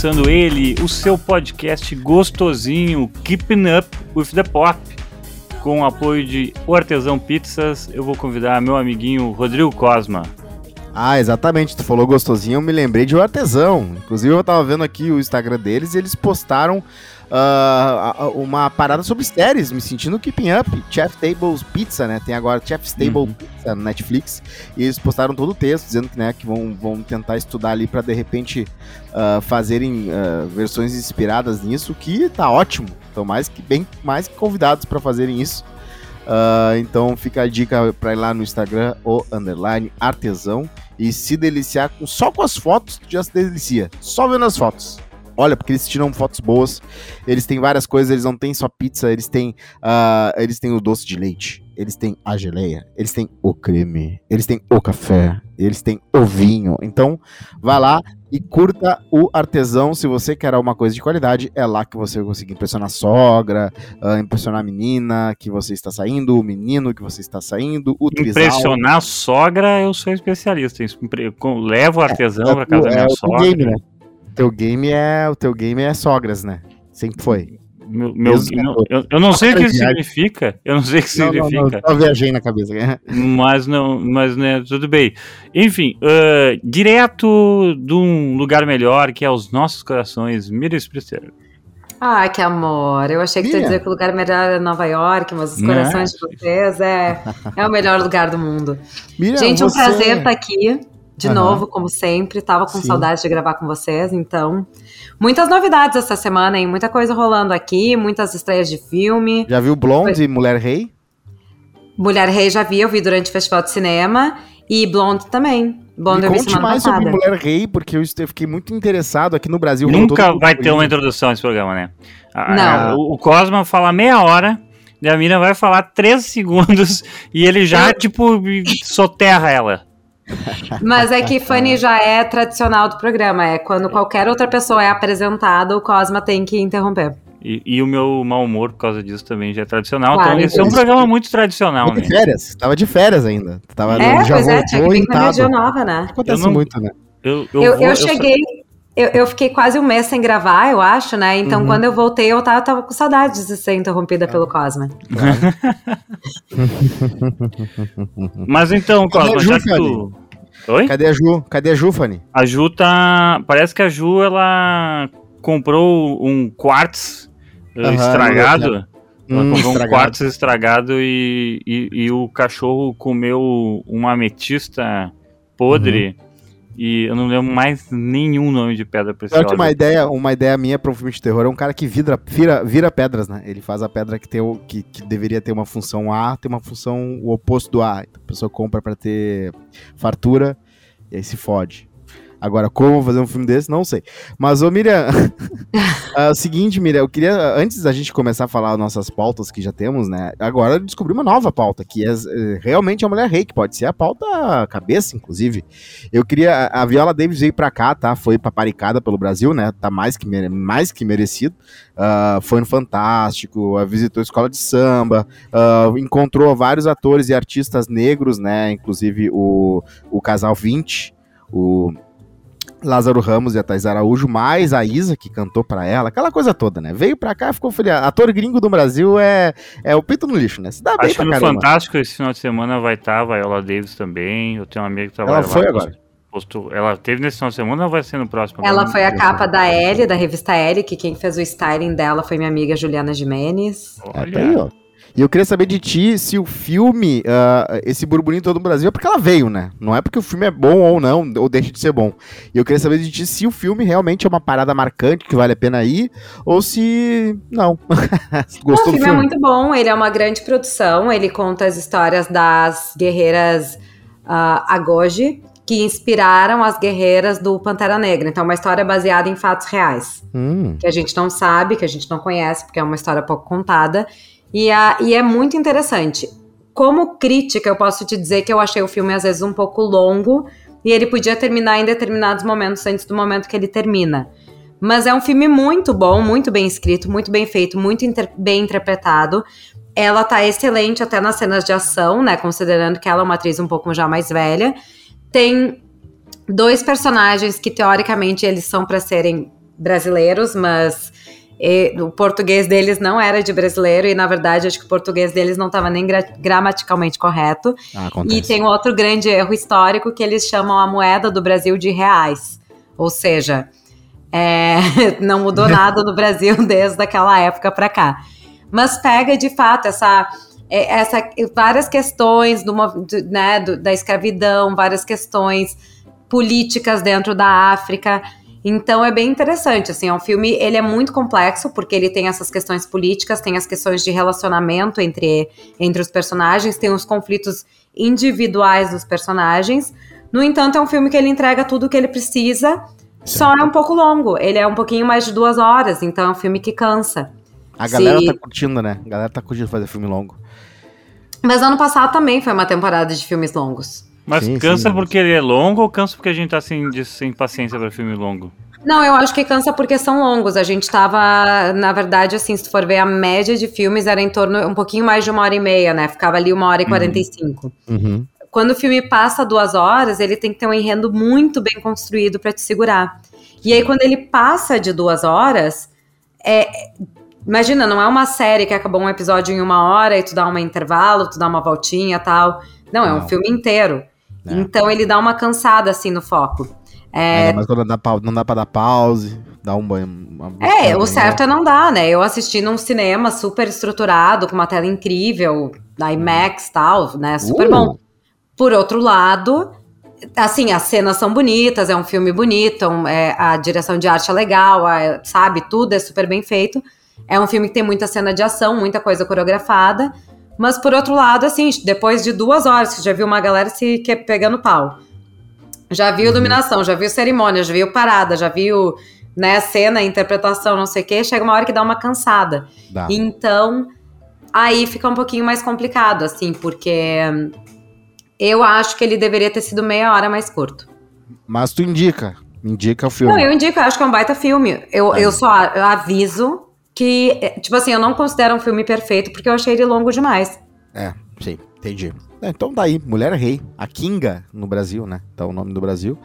começando ele, o seu podcast gostosinho, Keeping Up with the Pop. Com o apoio de O Artesão Pizzas, eu vou convidar meu amiguinho Rodrigo Cosma. Ah, exatamente. Tu falou gostosinho, eu me lembrei de O Artesão. Inclusive, eu tava vendo aqui o Instagram deles e eles postaram uh, uma parada sobre séries, me sentindo keeping up. Chef Tables Pizza, né? Tem agora Chef's Table uhum. Pizza no Netflix. E eles postaram todo o texto dizendo que, né, que vão, vão tentar estudar ali para de repente uh, fazerem uh, versões inspiradas nisso, que tá ótimo. Estão mais que bem mais que convidados para fazerem isso. Uh, então fica a dica para ir lá no Instagram, o underline artesão, e se deliciar com, só com as fotos, tu já se delicia. Só vendo as fotos. Olha, porque eles tiram fotos boas. Eles têm várias coisas, eles não têm só pizza, eles têm, uh, eles têm o doce de leite, eles têm a geleia, eles têm o creme, eles têm o café, eles têm o vinho. Então, vá lá e curta o artesão. Se você quer uma coisa de qualidade, é lá que você vai conseguir impressionar a sogra, uh, impressionar a menina que você está saindo, o menino que você está saindo, o trisal. Impressionar a sogra, eu sou especialista. Levo o artesão é, para casa é, da minha é sogra. Game, né? teu game é o teu game é sogras, né? Sempre foi. Meu, meu, eu, eu, não sei o que significa. Eu não sei o que não, significa. Não, não, viajei na cabeça. mas não, mas né, tudo bem. Enfim, uh, direto de um lugar melhor que é os nossos corações, Mira Expresseiro. Ah, que amor. Eu achei que você ia dizer que o lugar melhor é Nova York, mas os né? corações de vocês é, é o melhor lugar do mundo. Miriam, Gente, um você... prazer estar aqui de uhum. novo, como sempre. Tava com Sim. saudade de gravar com vocês, então. Muitas novidades essa semana, hein? Muita coisa rolando aqui, muitas estreias de filme. Já viu Blonde Foi... e Mulher Rei? Mulher Rei já vi, eu vi durante o Festival de Cinema. E Blonde também. Blonde Me eu vi conte mais passada. sobre Mulher Rei, porque eu fiquei muito interessado aqui no Brasil. Nunca vai ter uma introdução nesse programa, né? Não. o, o Cosma fala meia hora, e a mina vai falar três segundos, e ele já, tipo, soterra ela. Mas é que Fanny já é tradicional do programa. É quando qualquer outra pessoa é apresentada, o Cosma tem que interromper. E, e, o meu mau humor por causa disso também já é tradicional. Claro, então, esse é um programa muito tradicional, né? de férias, tava de férias ainda. Tava, é, já pois é, tinha que vir nova, né? Acontece não, muito, né? Eu, eu, eu, vou, eu cheguei, eu, eu, fiquei quase um mês sem gravar, eu acho, né? Então, uhum. quando eu voltei, eu tava, tava com saudade de ser interrompida pelo Cosma. Mas então, Cosma, já que tu... Oi? Cadê a Ju? Cadê a Ju, Fanny? A Ju tá. Parece que a Ju ela comprou um quartz uhum, estragado. Ela hum, comprou estragado. um quartz estragado e, e, e, o cachorro comeu uma ametista podre. Uhum. E eu não lembro mais nenhum nome de pedra preciosa. que uma ideia, uma ideia minha para um filme de terror é um cara que vira, vira, vira pedras, né? Ele faz a pedra que, tem o, que, que deveria ter uma função A, tem uma função o oposto do A. Então a pessoa compra para ter fartura e aí se fode. Agora, como fazer um filme desse, não sei. Mas, ô Miriam, é o seguinte, Miriam, eu queria, antes da gente começar a falar nossas pautas que já temos, né? Agora eu descobri uma nova pauta, que é, é realmente a Mulher Rei, que pode ser a pauta cabeça, inclusive. Eu queria, a Viola Davis veio pra cá, tá? Foi paparicada pelo Brasil, né? Tá mais que, mais que merecido. Uh, foi no Fantástico, uh, visitou a escola de samba, uh, encontrou vários atores e artistas negros, né? Inclusive o, o casal 20, o Lázaro Ramos e a Thais Araújo, mais a Isa, que cantou para ela, aquela coisa toda, né? Veio pra cá, ficou feliz. Ator gringo do Brasil é, é o pito no lixo, né? Se dá Acho bem que no caramba. Fantástico esse final de semana vai estar, tá, vai Viola Davis também. Eu tenho uma amiga que trabalha ela foi lá. Agora. Postou, ela teve nesse final de semana ou vai ser no próximo? Ela foi a capa da L, da revista L, que quem fez o styling dela foi minha amiga Juliana Jimenez. Olha. É, aí, ó. E eu queria saber de ti se o filme, uh, esse burburinho todo no Brasil, é porque ela veio, né? Não é porque o filme é bom ou não, ou deixa de ser bom. E eu queria saber de ti se o filme realmente é uma parada marcante que vale a pena ir, ou se não. Gostou o filme, filme é muito bom, ele é uma grande produção, ele conta as histórias das guerreiras uh, Agoji, que inspiraram as guerreiras do Pantera Negra. Então, é uma história baseada em fatos reais. Hum. Que a gente não sabe, que a gente não conhece, porque é uma história pouco contada. E, a, e é muito interessante. Como crítica, eu posso te dizer que eu achei o filme às vezes um pouco longo e ele podia terminar em determinados momentos antes do momento que ele termina. Mas é um filme muito bom, muito bem escrito, muito bem feito, muito inter bem interpretado. Ela tá excelente até nas cenas de ação, né? Considerando que ela é uma atriz um pouco já mais velha. Tem dois personagens que teoricamente eles são para serem brasileiros, mas e, o português deles não era de brasileiro e, na verdade, acho que o português deles não estava nem gra gramaticalmente correto. Ah, e tem um outro grande erro histórico que eles chamam a moeda do Brasil de reais. Ou seja, é, não mudou nada no Brasil desde aquela época para cá. Mas pega de fato essa, é, essa várias questões do, né, do, da escravidão, várias questões políticas dentro da África. Então é bem interessante, assim, é um filme, ele é muito complexo, porque ele tem essas questões políticas, tem as questões de relacionamento entre, entre os personagens, tem os conflitos individuais dos personagens. No entanto, é um filme que ele entrega tudo o que ele precisa, só é um pouco longo. Ele é um pouquinho mais de duas horas, então é um filme que cansa. A galera Se... tá curtindo, né? A galera tá curtindo fazer filme longo. Mas ano passado também foi uma temporada de filmes longos. Mas sim, cansa sim. porque ele é longo ou cansa porque a gente tá sem, sem paciência para filme longo? Não, eu acho que cansa porque são longos. A gente tava, na verdade, assim, se tu for ver a média de filmes, era em torno um pouquinho mais de uma hora e meia, né? Ficava ali uma hora e uhum. quarenta e cinco. Uhum. Quando o filme passa duas horas, ele tem que ter um enredo muito bem construído para te segurar. E aí, quando ele passa de duas horas, é, imagina, não é uma série que acabou um episódio em uma hora e tu dá um intervalo, tu dá uma voltinha tal. Não, é um filme inteiro. É. Então ele dá uma cansada assim no foco. É, é mas quando dá, não dá pra dar pause, dá um banho. É, o certo é não dar, né? Eu assisti num cinema super estruturado, com uma tela incrível, da IMAX e tal, né? Super uh. bom. Por outro lado, assim, as cenas são bonitas, é um filme bonito, é, a direção de arte é legal, sabe? Tudo é super bem feito. É um filme que tem muita cena de ação, muita coisa coreografada. Mas por outro lado, assim, depois de duas horas, que já viu uma galera se pegando pau. Já viu uhum. iluminação, já viu cerimônia, já viu parada, já viu né, cena, interpretação, não sei o quê, chega uma hora que dá uma cansada. Dá. Então, aí fica um pouquinho mais complicado, assim, porque eu acho que ele deveria ter sido meia hora mais curto. Mas tu indica, indica o filme. Não, eu indico, eu acho que é um baita filme. Eu, é. eu só aviso que, é, tipo assim, eu não considero um filme perfeito porque eu achei ele longo demais. É, sim, entendi. É, então daí, tá Mulher Rei, a Kinga no Brasil, né? Tá o nome do Brasil.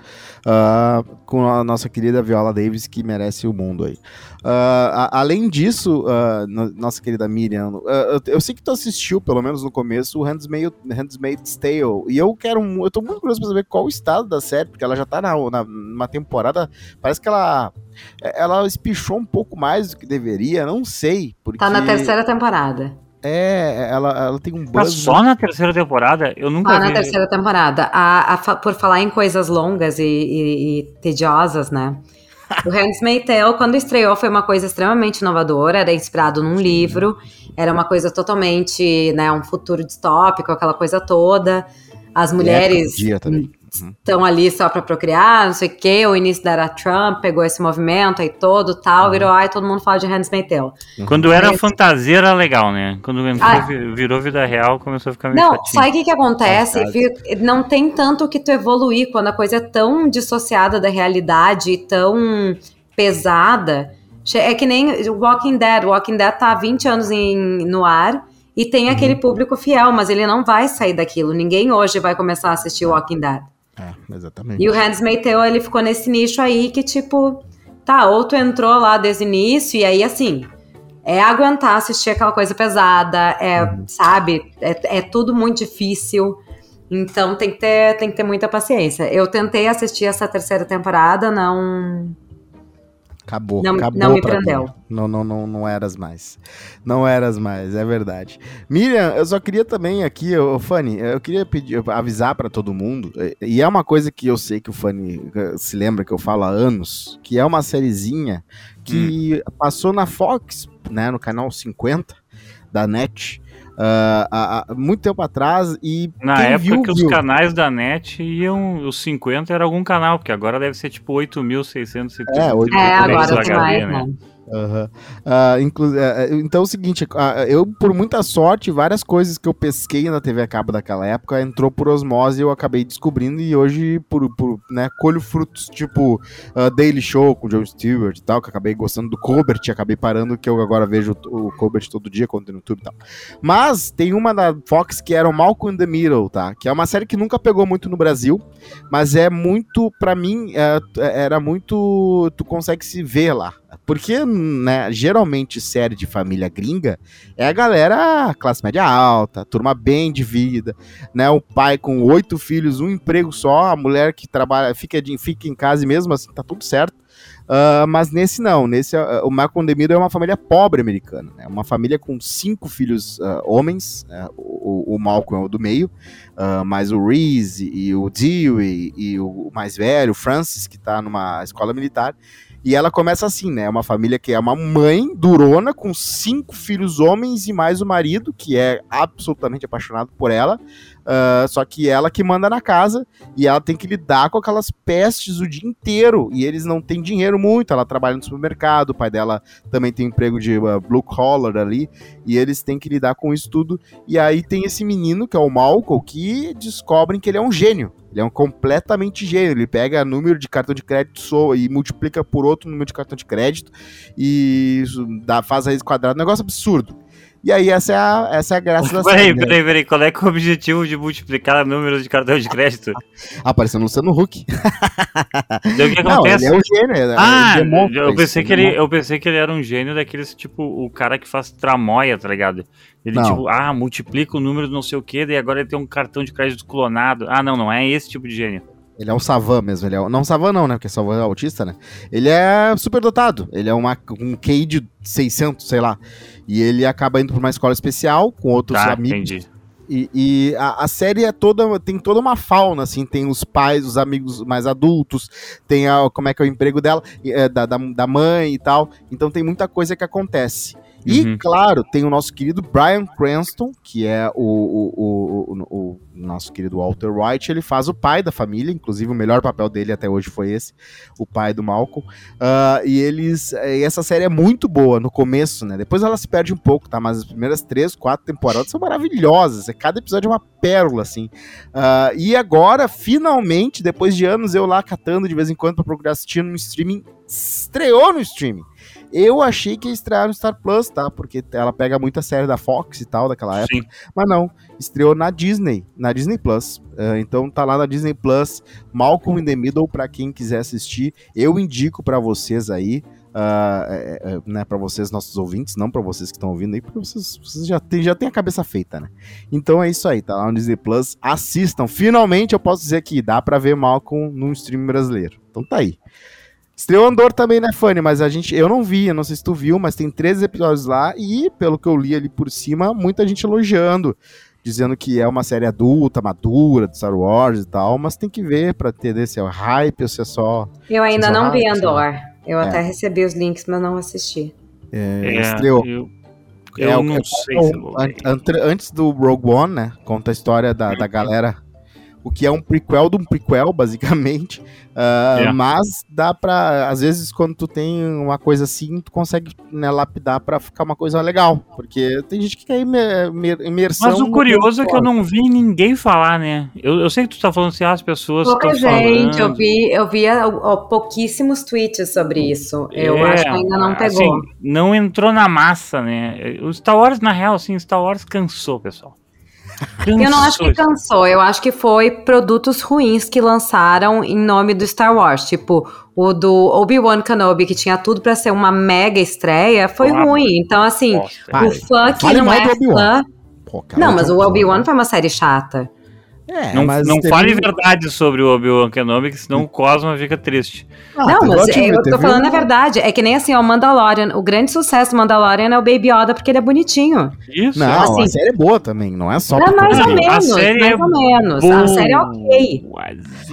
Uh, com a nossa querida Viola Davis, que merece o mundo aí. Uh, a, além disso, uh, nossa querida Miriam, eu, eu, sei que tu assistiu, pelo menos no começo, o Handmaid's Tale. E eu quero. Eu tô muito curioso pra saber qual o estado da série, porque ela já tá na, na, numa temporada. Parece que ela. Ela espichou um pouco mais do que deveria, não sei. Porque... Tá na terceira temporada. É, ela, ela tem um buzz. Tá só na terceira temporada? Eu nunca só vi. na terceira temporada. A, a, por falar em coisas longas e, e, e tediosas, né? O Handmaid's Tale, quando estreou, foi uma coisa extremamente inovadora, era inspirado num livro, era uma coisa totalmente, né, um futuro distópico, aquela coisa toda. As mulheres... Dia também estão ali só para procriar, não sei o quê. O início da era Trump pegou esse movimento aí todo tal, virou, ai, todo mundo fala de Handmaid's Tale. Quando era Mas... fantasia era legal, né? Quando ah, virou vida real, começou a ficar meio Não, sabe o que que acontece? Não tem tanto que tu evoluir quando a coisa é tão dissociada da realidade, tão pesada. É que nem Walking Dead. Walking Dead tá há 20 anos em, no ar e tem aquele uhum. público fiel, mas ele não vai sair daquilo. Ninguém hoje vai começar a assistir Walking Dead. É, exatamente. E o Handmaid's Tale, ele ficou nesse nicho aí que, tipo, tá, ou tu entrou lá desde o início, e aí, assim, é aguentar assistir aquela coisa pesada, é, uhum. sabe, é, é tudo muito difícil. Então tem que, ter, tem que ter muita paciência. Eu tentei assistir essa terceira temporada, não Acabou, não, acabou. Não me prendeu. Não, não, não, não eras mais. Não eras mais, é verdade. Miriam, eu só queria também aqui, o Fanny, eu queria pedir, avisar para todo mundo, e é uma coisa que eu sei que o Fanny eh, se lembra que eu falo há anos, que é uma sériezinha que hum. passou na Fox, né, no canal 50 da NET, uh, há, muito tempo atrás e. Na época viu, que viu. os canais da net iam. Os 50 era algum canal, porque agora deve ser tipo 8.600 É, 8, é agora tem mais, né? Uhum. Uh, então é o seguinte, uh, eu, por muita sorte, várias coisas que eu pesquei na TV a cabo daquela época entrou por osmose e eu acabei descobrindo e hoje por, por né, colho frutos tipo Daily Show com Joe Stewart e tal, que acabei gostando do Colbert acabei parando que eu agora vejo o, Colbert todo dia quando no YouTube e tal. Mas tem uma da Fox que era o Malcolm in the Middle, tá? Que é uma série que nunca pegou muito no Brasil, mas é muito, para mim, é, era muito, tu consegue se ver lá porque, né, geralmente série de família gringa é a galera classe média alta, turma bem de vida, né? O pai com oito filhos, um emprego só, a mulher que trabalha, fica, de, fica em casa e mesmo assim tá tudo certo. Uh, mas nesse não, nesse uh, o Malcolm Demiro é uma família pobre americana, né? Uma família com cinco filhos uh, homens, né? o, o, Malcolm é o do meio, mas o Reese e o Dewey e o mais velho, o Francis, que está numa escola militar, e ela começa assim, né? Uma família que é uma mãe durona com cinco filhos homens e mais o marido, que é absolutamente apaixonado por ela. Uh, só que ela que manda na casa e ela tem que lidar com aquelas pestes o dia inteiro. E eles não têm dinheiro muito. Ela trabalha no supermercado, o pai dela também tem emprego de uh, blue collar ali. E eles têm que lidar com isso tudo. E aí tem esse menino, que é o Malcolm, que descobrem que ele é um gênio. Ele é um completamente gênio. Ele pega número de cartão de crédito e multiplica por outro número de cartão de crédito e dá, faz raiz quadrada. Um negócio absurdo. E aí, essa é a, essa é a graça da série. Peraí, peraí, peraí. Qual é, é o objetivo de multiplicar números de cartão de crédito? Apareceu no Luciano Huck. o que acontece? Não, ele é um gênio. É ah, eu pensei, que ele, eu pensei que ele era um gênio daqueles, tipo, o cara que faz tramóia, tá ligado? Ele, não. tipo, ah, multiplica o número de não sei o que, daí agora ele tem um cartão de crédito clonado. Ah, não, não é esse tipo de gênio. Ele é um savan mesmo, ele é não savan não, né, porque savan é autista, né? Ele é super dotado, ele é uma, um QI de 600, sei lá. E ele acaba indo para uma escola especial com outros tá, amigos. Entendi. E, e a, a, série é toda tem toda uma fauna assim tem os pais os amigos mais adultos tem a, como é que é o emprego dela é, da, da, da mãe e tal então tem muita coisa que acontece e, uhum. claro, tem o nosso querido Brian Cranston, que é o, o, o, o, nosso querido Walter White. Ele faz o pai da família, inclusive o melhor papel dele até hoje foi esse, o pai do Malcolm. Uh, e eles. E essa série é muito boa no começo, né? Depois ela se perde um pouco, tá? Mas as primeiras três, quatro temporadas são maravilhosas. Cada episódio é uma pérola, assim. Uh, e agora, finalmente, depois de anos eu lá catando de vez em quando pra procurar assistir no streaming, estreou no streaming. Eu achei que ia estrear no Star Plus, tá? Porque ela pega muita série da Fox e tal, daquela época. Sim. Mas não, estreou na Disney, na Disney Plus. Uh, então tá lá na Disney Plus, Malcolm in the Middle, pra quem quiser assistir. Eu indico para vocês aí. Uh, é, é, né, para vocês, nossos ouvintes, não para vocês que estão ouvindo aí, porque vocês, vocês já, têm, já têm a cabeça feita, né? Então é isso aí, tá lá no Disney Plus, assistam. Finalmente eu posso dizer que dá para ver Malcolm num stream brasileiro. Então tá aí. Estreou Andor também, né, Fanny? Mas a gente, eu não vi, eu não sei se tu viu, mas tem 13 episódios lá e, pelo que eu li ali por cima, muita gente elogiando, dizendo que é uma série adulta, madura, de Star Wars e tal, mas tem que ver pra entender se é hype ou se é só. Eu ainda é não vi Andor. Eu é. até recebi os links, mas não assisti. É, é estreou. Eu, eu é, não sei se Antes do Rogue One, né? Conta a história da, da galera o que é um prequel de um prequel, basicamente. Uh, yeah. Mas dá pra. Às vezes, quando tu tem uma coisa assim, tu consegue né, lapidar pra ficar uma coisa legal. Porque tem gente que quer imersão. Mas o curioso é que eu não vi ninguém falar, né? Eu, eu sei que tu tá falando assim, ah, as pessoas. Pouca gente, falando. eu vi, eu vi ó, pouquíssimos tweets sobre isso. Eu é, acho que ainda não pegou. Assim, não entrou na massa, né? O Star Wars, na real, assim, Star Wars cansou, pessoal. Cansou. Eu não acho que cansou, eu acho que foi produtos ruins que lançaram em nome do Star Wars. Tipo, o do Obi-Wan Kenobi, que tinha tudo para ser uma mega estreia, foi ruim. Então, assim, o fã que não é fã. Pô, cara, não, mas o Obi-Wan foi uma série chata. É, não não fale verdade sobre o Obi-Wan Kenobi, que senão o Cosmo fica triste. Ah, não, mas é, eu tô falando um... a verdade. É que nem assim, ó, o Mandalorian. O grande sucesso do Mandalorian é o Baby Yoda, porque ele é bonitinho. Isso. Não, assim, a série é boa também, não é só... É mais ou menos, mais é ou menos. Boa. A série é ok.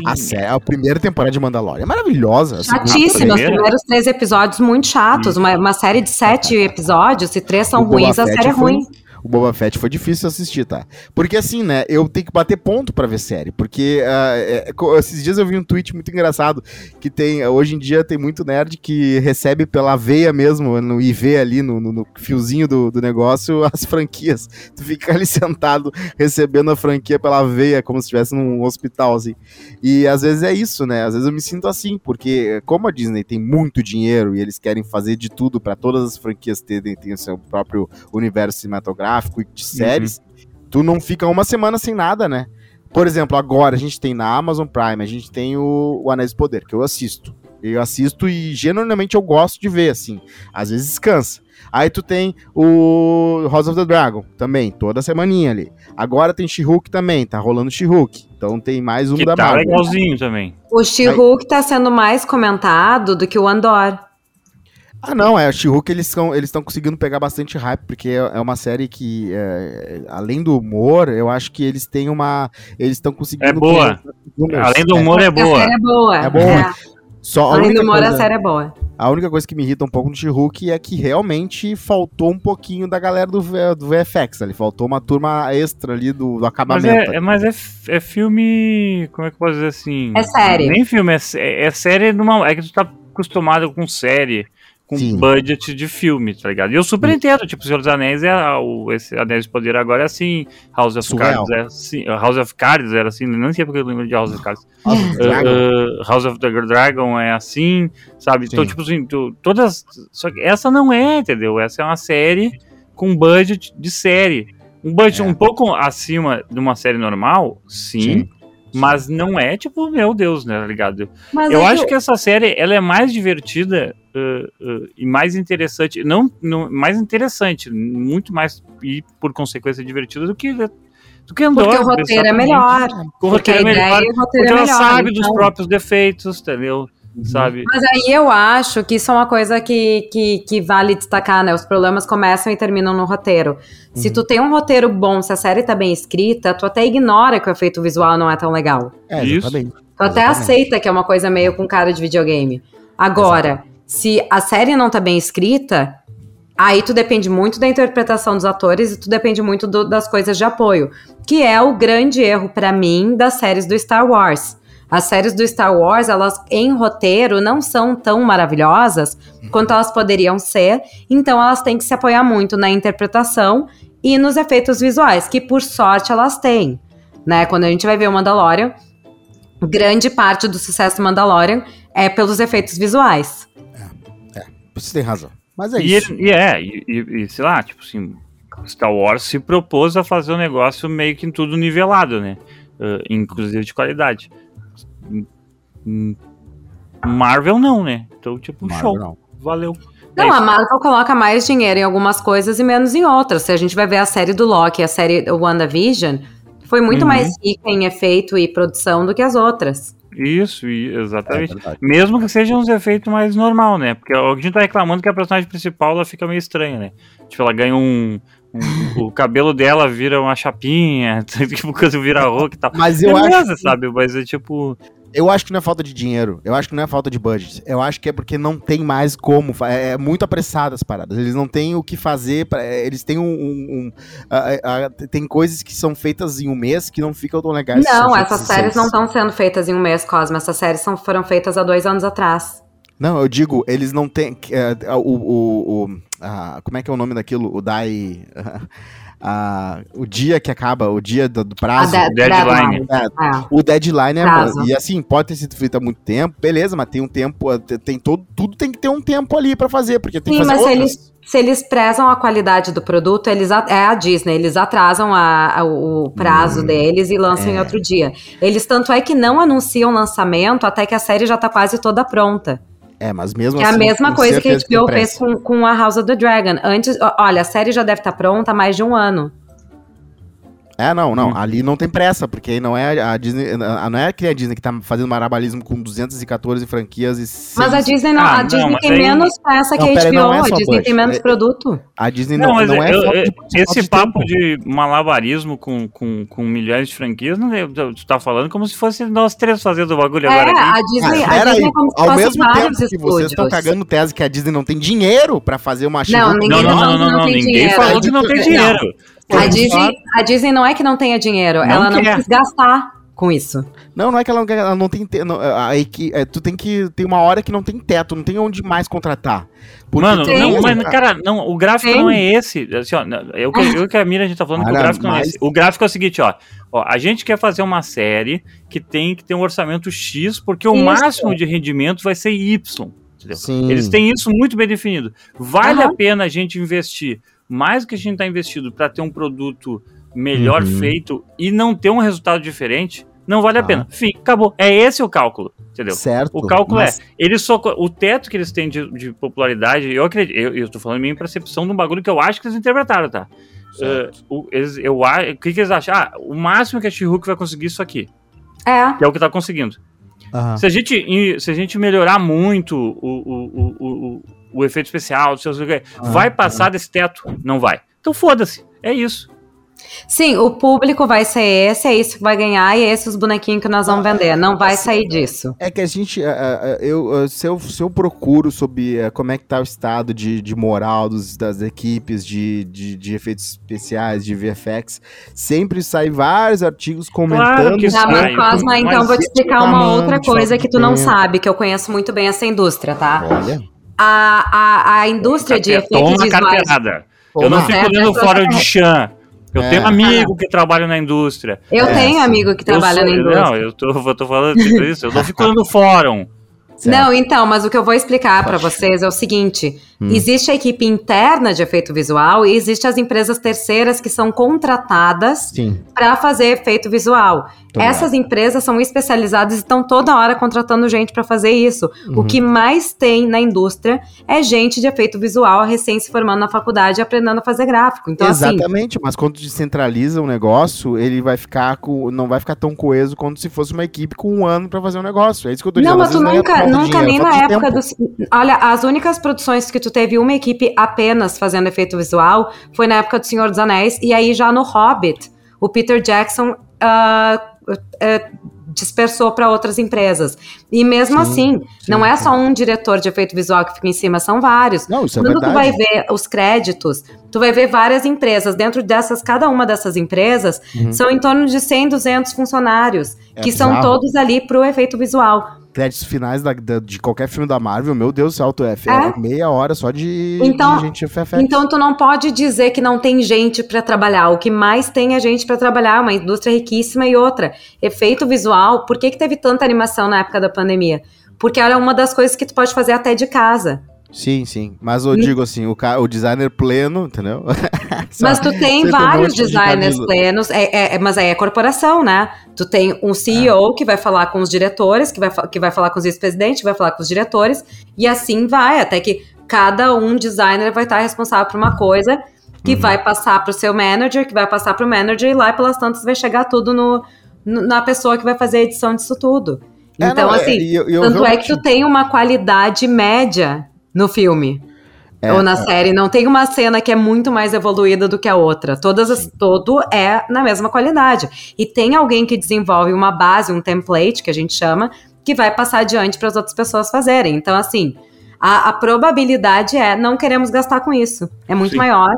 A, série, a primeira temporada de Mandalorian é maravilhosa. Chatíssima, os primeiros três episódios muito chatos. Uma, uma série de sete episódios, se três são ruins, a série é ruim. O Boba Fett foi difícil assistir, tá? Porque assim, né, eu tenho que bater ponto para ver série, porque uh, é, esses dias eu vi um tweet muito engraçado, que tem, hoje em dia tem muito nerd que recebe pela veia mesmo, no IV ali, no, no, no fiozinho do, do negócio, as franquias. Tu fica ali sentado recebendo a franquia pela veia, como se estivesse num hospital, assim. E às vezes é isso, né? Às vezes eu me sinto assim, porque como a Disney tem muito dinheiro e eles querem fazer de tudo para todas as franquias terem, terem o seu próprio universo cinematográfico e de séries, uhum. tu não fica uma semana sem nada, né? Por exemplo, agora a gente tem na Amazon Prime, a gente tem o, o Anéis do Poder, que eu assisto. Eu assisto e genuinamente eu gosto de ver, assim. Às vezes descansa. Aí tu tem o House of the Dragon também, toda semaninha ali. Agora tem She-Hulk também, tá rolando She-Hulk. Então tem mais um que da tá Marvel. legalzinho também. O She-Hulk tá sendo mais comentado do que o Andor. Ah, não, é, o She-Hulk eles estão eles conseguindo pegar bastante hype, porque é, é uma série que, é, além do humor, eu acho que eles têm uma. Eles estão conseguindo. É boa. Além do humor, é, é boa. A série é boa. É boa. É. Só além do humor, coisa, a série é boa. A única coisa que me irrita um pouco no She-Hulk é que realmente faltou um pouquinho da galera do, do VFX ali. Faltou uma turma extra ali do, do acabamento. Mas, é, mas é, é, filme. Como é que eu posso dizer assim? É série. Nem filme, é, é série numa. É que tu tá acostumado com série com Sim. budget de filme, tá ligado? E eu super entendo, tipo, Senhor dos Anéis é o, esse Anéis de Poder agora é assim, House of Surreal. Cards é assim, House of Cards era assim, não sei porque eu lembro de House of Cards. House of, uh, uh, House of the Dragon é assim, sabe? Então, Sim. Então, tipo assim, tu, todas. Só que essa não é, entendeu? Essa é uma série com budget de série. Um budget é. um pouco acima de uma série normal, sim. sim mas não é tipo, meu Deus, né, tá ligado? Mas eu é acho que... que essa série, ela é mais divertida uh, uh, e mais interessante, não, não, mais interessante, muito mais, e por consequência divertida do que do que Andor. Porque o roteiro é melhor. O roteiro é melhor. Roteiro porque é ela sabe então... dos próprios defeitos, entendeu? Uhum. sabe? Mas aí eu acho que isso é uma coisa que, que, que vale destacar, né? Os problemas começam e terminam no roteiro. Uhum. Se tu tem um roteiro bom, se a série tá bem escrita, tu até ignora que o efeito visual não é tão legal. É, exatamente. Tu até exatamente. aceita que é uma coisa meio com cara de videogame. Agora, exatamente. se a série não tá bem escrita, Aí tu depende muito da interpretação dos atores e tu depende muito do, das coisas de apoio, que é o grande erro para mim das séries do Star Wars. As séries do Star Wars, elas em roteiro não são tão maravilhosas quanto elas poderiam ser, então elas têm que se apoiar muito na interpretação e nos efeitos visuais, que por sorte elas têm, né? Quando a gente vai ver o Mandalorian, grande parte do sucesso do Mandalorian é pelos efeitos visuais. É, é você tem razão. Mas é e isso. Ele, e é, e, e, sei lá, tipo assim, Star Wars se propôs a fazer um negócio meio que em tudo nivelado, né? Uh, inclusive de qualidade. Marvel não, né? Então, tipo, Marvel show. Não. Valeu. Não, é a Marvel coloca mais dinheiro em algumas coisas e menos em outras. Se a gente vai ver a série do Loki, a série WandaVision, foi muito uhum. mais rica em efeito e produção do que as outras. Isso, exatamente. É Mesmo que sejam uns efeitos mais normal, né? Porque a gente tá reclamando que a personagem principal ela fica meio estranha, né? Tipo, ela ganha um, o cabelo dela vira uma chapinha, tipo, quando vira rock e tal. Mas eu Beleza, acho. sabe? Mas é tipo. Eu acho que não é falta de dinheiro. Eu acho que não é falta de budget. Eu acho que é porque não tem mais como. É, é muito apressado as paradas. Eles não têm o que fazer. Pra, é, eles têm um. um, um a, a, tem coisas que são feitas em um mês que não ficam tão legais. Não, essas séries não estão sendo feitas em um mês, Cosmo. Essas séries são, foram feitas há dois anos atrás. Não, eu digo, eles não têm. Uh, o, o, o como é que é o nome daquilo? O DAI. Uh, o dia que acaba, o dia do, do prazo. A deadline. É, é. O deadline é. Prazo. E assim, pode ter sido feito há muito tempo, beleza, mas tem um tempo. Tem todo, tudo tem que ter um tempo ali para fazer, porque tem Sim, que fazer. Sim, mas outras. eles se eles prezam a qualidade do produto, eles é a Disney, eles atrasam a, a, o prazo hum, deles e lançam é. em outro dia. Eles tanto é que não anunciam lançamento até que a série já tá quase toda pronta. É, mas mesmo é assim. É a mesma coisa que a HBO fez com, com a House of the Dragon. Antes, olha, a série já deve estar tá pronta há mais de um ano. É, não, não. Hum. Ali não tem pressa, porque não é a Disney. Não é que a Disney que tá fazendo marabalismo com 214 franquias e. Mas a Disney não. Ah, a Disney não, tem aí... menos pressa que não, a HBO. Não é a Disney tem menos é, produto. A Disney não, não, não é. Eu, eu, esse de papo tempo. de malabarismo com, com, com milhões de franquias, não é, tu tá falando como se fosse nós três fazendo o bagulho é, agora. Aqui. A Disney, ah, a Disney é como se Ao mesmo tempo que vocês estão cagando tese que a Disney não tem dinheiro pra fazer uma Não, não, não, não, não, ninguém falou que não tem dinheiro. A Disney, a Disney não é que não tenha dinheiro, não ela quer. não quis gastar com isso. Não, não é que ela, ela não tem. Não, aí que, é, tu tem que. Tem uma hora que não tem teto, não tem onde mais contratar. Mano, não, mas, cara, não, o gráfico tem. não é esse. Assim, ó, eu, eu que a Mira a gente tá falando cara, que o gráfico mas... não é esse. O gráfico é o seguinte, ó, ó. A gente quer fazer uma série que tem que ter um orçamento X, porque o isso. máximo de rendimento vai ser Y. Eles têm isso muito bem definido. Vale uhum. a pena a gente investir mais do que a gente está investindo para ter um produto melhor uhum. feito e não ter um resultado diferente? Não vale a pena. Fim, acabou. É esse o cálculo, entendeu? Certo. O cálculo mas... é, eles só o teto que eles têm de, de popularidade, eu acredito, eu, tô falando minha percepção de um bagulho que eu acho que eles interpretaram, tá? Uh, o, eles, eu, o que, que eles acham? Ah, o máximo que a she vai conseguir isso aqui. É. Que é o que tá conseguindo. Uhum. Se, a gente, se a gente melhorar muito o, o, o, o, o efeito especial, uhum. vai passar desse teto? Não vai. Então foda-se. É isso. Sim, o público vai ser esse, é isso que vai ganhar e é esses bonequinhos que nós vamos vender. Não vai sair disso. É que a gente, é, é, é, eu, se, eu, se eu procuro sobre como é que tá o estado de, de moral dos, das equipes de, de, de efeitos especiais, de VFX, sempre sai vários artigos comentando. Claro que tá, mas Cosma, então vou te explicar uma outra coisa que tu não sabe, que eu conheço muito bem essa indústria, tá? Olha. A, a, a indústria de efeitos visuais... Eu não fico olhando fora de chã. Eu é. tenho amigo que trabalha na indústria. Eu é. tenho amigo que trabalha sou, na indústria. Não, eu tô, eu tô falando isso. Eu não fico no fórum. Certo. Não, então, mas o que eu vou explicar para vocês é o seguinte: hum. existe a equipe interna de efeito visual e existe as empresas terceiras que são contratadas para fazer efeito visual. Essas empresas são especializadas e estão toda hora contratando gente para fazer isso. Uhum. O que mais tem na indústria é gente de efeito visual recém se formando na faculdade e aprendendo a fazer gráfico. Então, assim, Exatamente, assim, mas quando descentraliza o um negócio, ele vai ficar com, não vai ficar tão coeso quanto se fosse uma equipe com um ano para fazer um negócio. É isso que eu tô dizendo. Não, mas tu nunca, nunca nem na época do. Olha, as únicas produções que tu teve uma equipe apenas fazendo efeito visual foi na época do Senhor dos Anéis, e aí já no Hobbit, o Peter Jackson. Uh, uh, dispersou para outras empresas. E mesmo sim, assim, sim, não é só um diretor de efeito visual que fica em cima, são vários. Não, isso é Quando tu vai ver os créditos, tu vai ver várias empresas. Dentro dessas, cada uma dessas empresas, uhum. são em torno de 100, 200 funcionários, é que bizarro. são todos ali para o efeito visual créditos finais da, da, de qualquer filme da Marvel, meu Deus do céu, tu é, é? meia hora só de, então, de gente FFX. Então tu não pode dizer que não tem gente para trabalhar. O que mais tem é gente para trabalhar, uma indústria riquíssima e outra. Efeito visual, por que, que teve tanta animação na época da pandemia? Porque era uma das coisas que tu pode fazer até de casa. Sim, sim. Mas eu digo assim, o, o designer pleno, entendeu? mas tu tem vários designers de plenos, é, é, é, mas aí é corporação, né? Tu tem um CEO é. que vai falar com os diretores, que vai, que vai falar com os vice-presidentes, que vai falar com os diretores, e assim vai, até que cada um designer vai estar responsável por uma coisa que uhum. vai passar para o seu manager, que vai passar para o manager, e lá pelas tantas vai chegar tudo no, no, na pessoa que vai fazer a edição disso tudo. É, então, não, assim, eu, eu tanto é que tu tem uma qualidade média no filme. É, ou na é. série. Não tem uma cena que é muito mais evoluída do que a outra. Todas as, todo é na mesma qualidade. E tem alguém que desenvolve uma base, um template, que a gente chama, que vai passar adiante para as outras pessoas fazerem. Então, assim, a, a, probabilidade é não queremos gastar com isso. É muito Sim. maior